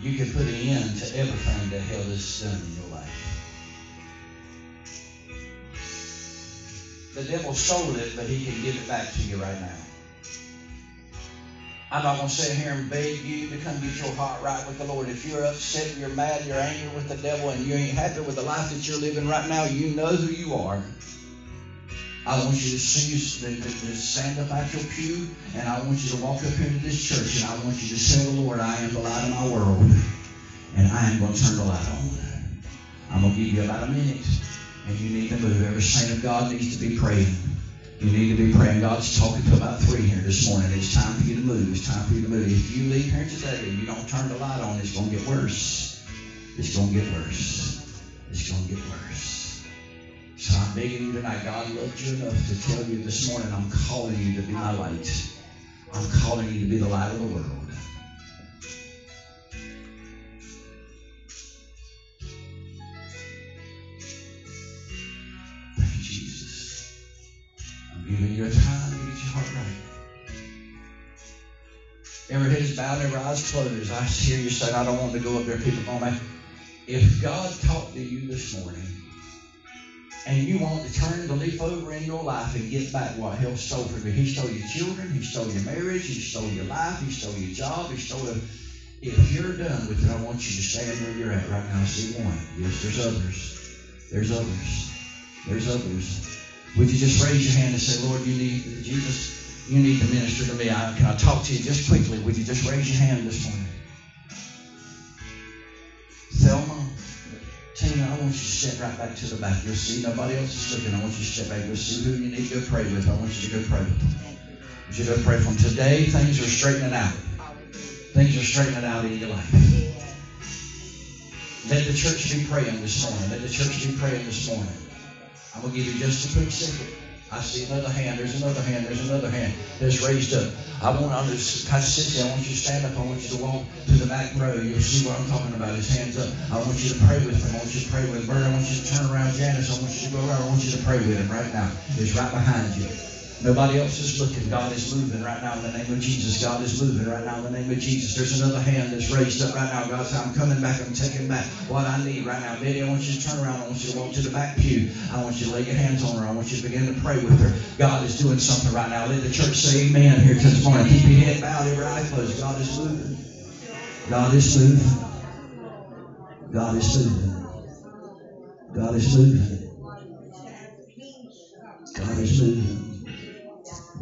you can put an end to everything that hell has done in your life. The devil stole it, but he can give it back to you right now. I'm not going to sit here and beg you to come get your heart right with the Lord. If you're upset, you're mad, you're angry with the devil, and you ain't happy with the life that you're living right now, you know who you are. I want you to to stand up at your pew, and I want you to walk up into this church, and I want you to say, the Lord, I am the light of my world, and I am going to turn the light on. I'm going to give you about a minute, and you need to move. Every saint of God needs to be praying. You need to be praying. God's talking to about three here this morning. It's time for you to move. It's time for you to move. If you leave here today and you don't turn the light on, it's going to get worse. It's going to get worse. It's going to get worse. So I'm begging you tonight. God loved you enough to tell you this morning, I'm calling you to be my light. I'm calling you to be the light of the world. Thank you, Jesus. I'm giving you a time to get your heart right. Every head is bowed, every eyes closed. I hear you saying, I don't want to go up there. People. If God talked to you this morning and you want to turn the leaf over in your life and get back what hell stole from you, He stole your children, He stole your marriage, He stole your life, He stole your job, He stole. If you're done with it, I want you to stand where you're at right now. See one. Yes, there's others. There's others. There's others. Would you just raise your hand and say, Lord, you need Jesus, you need to minister to me. I, can I talk to you just quickly? Would you just raise your hand this morning? Thelma, Tina, I want you to step right back to the back. You'll see nobody else is looking. I want you to step back. You'll see who you need to go pray with. I want you to go pray with them. I want you to go pray from today. Things are straightening out. Things are straightening out in your life. Let the church be praying this morning. Let the church be praying this morning. I'm going to give you just a quick second. I see another hand. There's another hand. There's another hand that's raised up. I want to sit Cynthia, I want you to stand up. I want you to walk to the back row. You'll see what I'm talking about. His hands up. I want you to pray with him. I want you to pray with him. Bert, I want you to turn around. Janice, I want you to go around. I want you to pray with him right now. He's right behind you. Nobody else is looking. God is moving right now in the name of Jesus. God is moving right now in the name of Jesus. There's another hand that's raised up right now. God said, I'm coming back. I'm taking back what I need right now. Betty, I want you to turn around. I want you to walk to the back pew. I want you to lay your hands on her. I want you to begin to pray with her. God is doing something right now. Let the church say amen here this morning. Keep your head bowed, every eye closed. God is moving. God is moving. God is moving. God is moving. God is moving.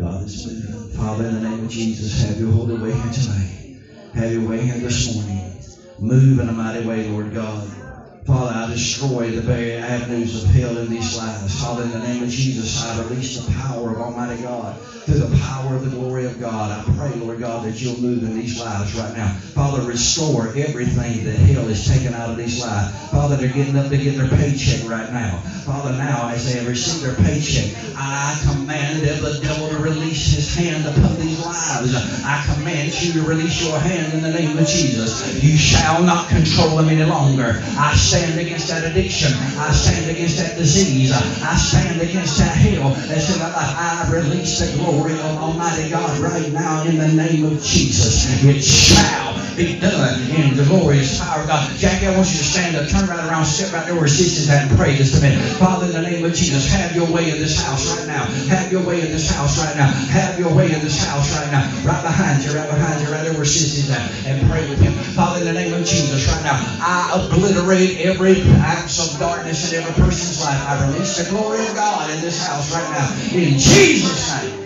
God is moving. Father, in the name of Jesus, have your holy way here tonight. Have your way here this morning. Move in a mighty way, Lord God. Father, I destroy the very avenues of hell in these lives. Father, in the name of Jesus, I release the power of Almighty God through the power of the glory of God. I pray, Lord God, that you'll move in these lives right now. Father, restore everything that hell has taken out of these lives. Father, they're getting up to get their paycheck right now. Father, now as they have received their paycheck, I command the devil to release his hand upon these lives. I command you to release your hand in the name of Jesus. You shall not control them any longer. I stand against that addiction. I stand against that disease. I stand against that hell. I release the glory of Almighty God right now in the name of Jesus. It shall be done in the glorious power of God. Jackie, I want you to stand up, turn right around, sit right there where sister's at and pray just a minute. Father, in the name of Jesus, have your way in this house right now. Have your way in this house right now. Have your way in this house right now. Right behind you, right behind you, right there where sister's at. And pray with him. Father, in the name of Jesus, right now, I obliterate every ounce of darkness in every person's life. I release the glory of God in this house right now. In Jesus' name.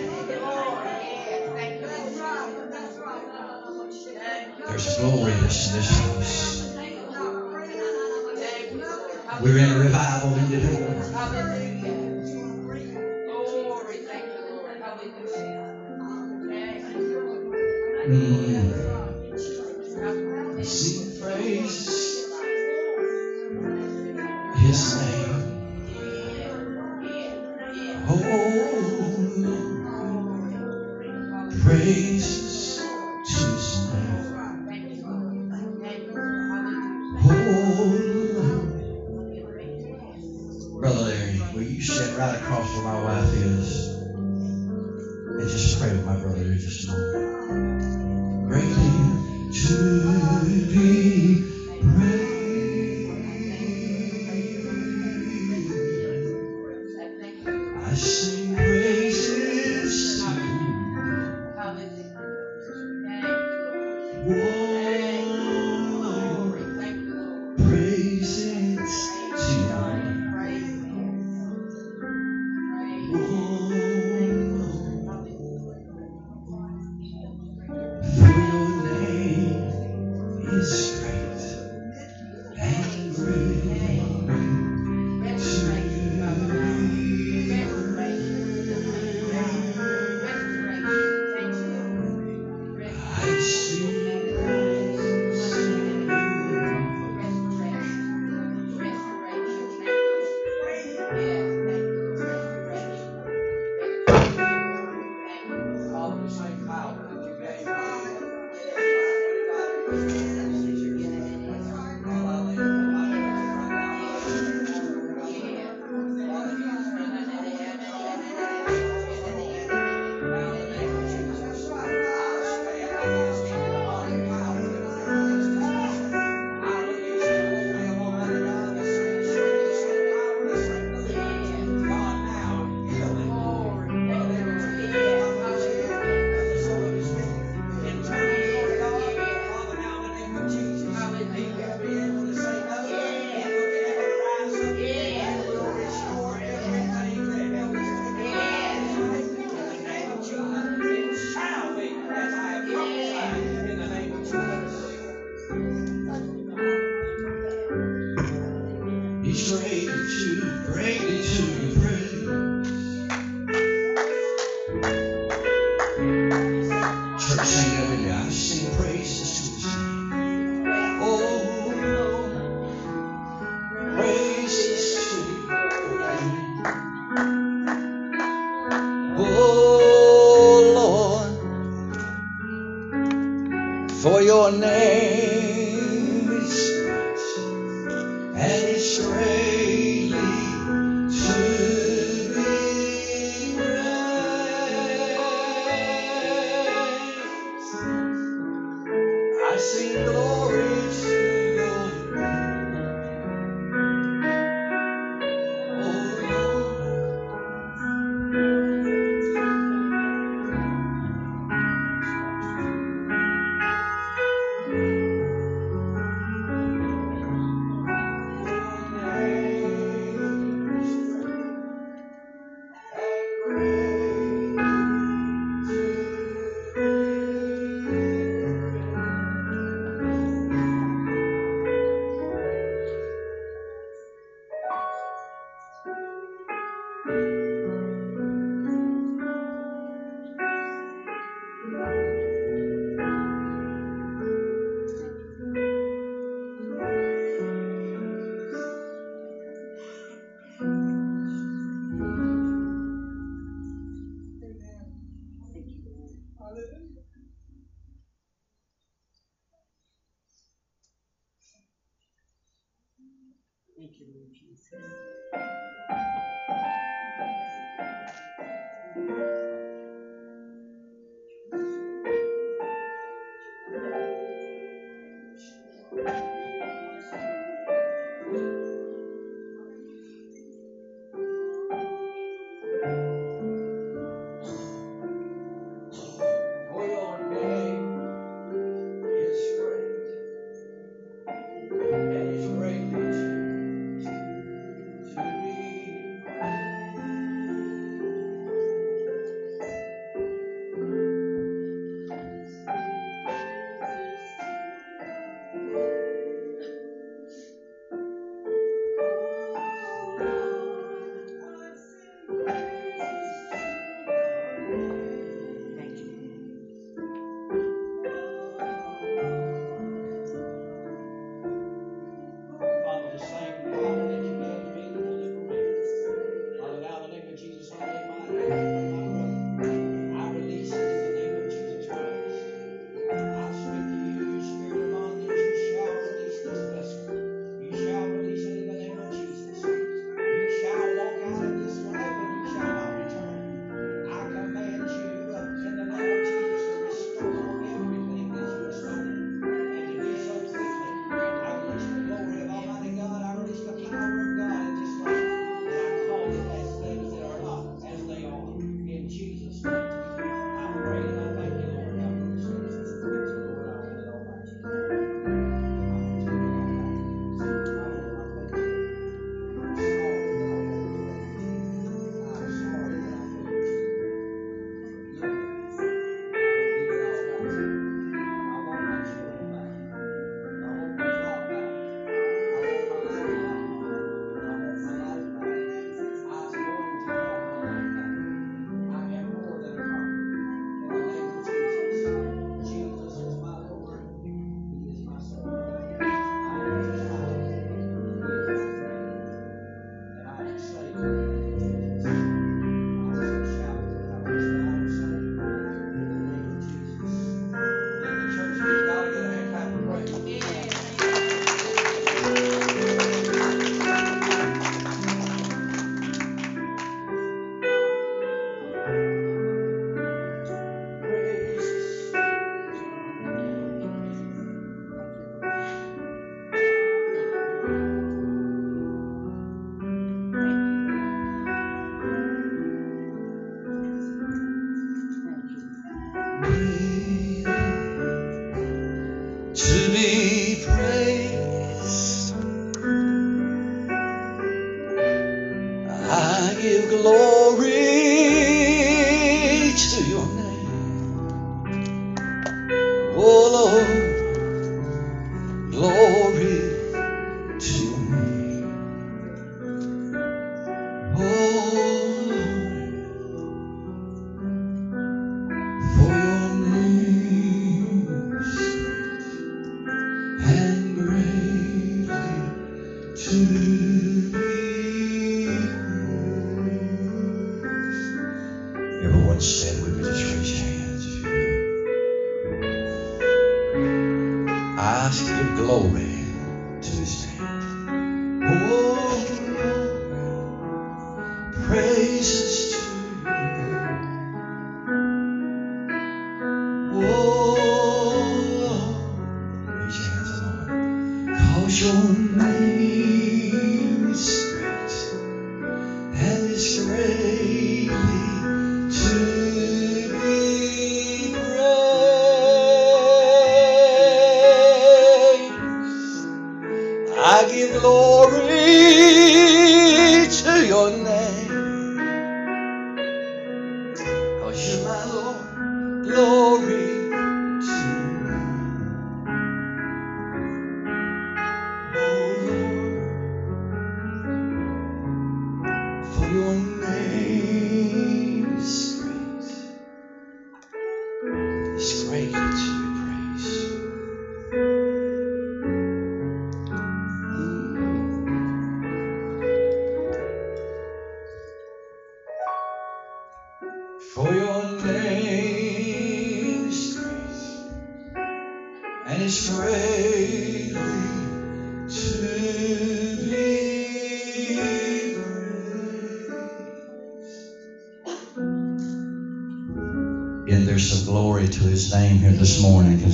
There's glory. We're in a revival in the door. Mm. Sing praise His name. Oh, praise. right across where my wife is and just pray with my brother here just a moment. To be praised.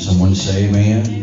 Someone say amen?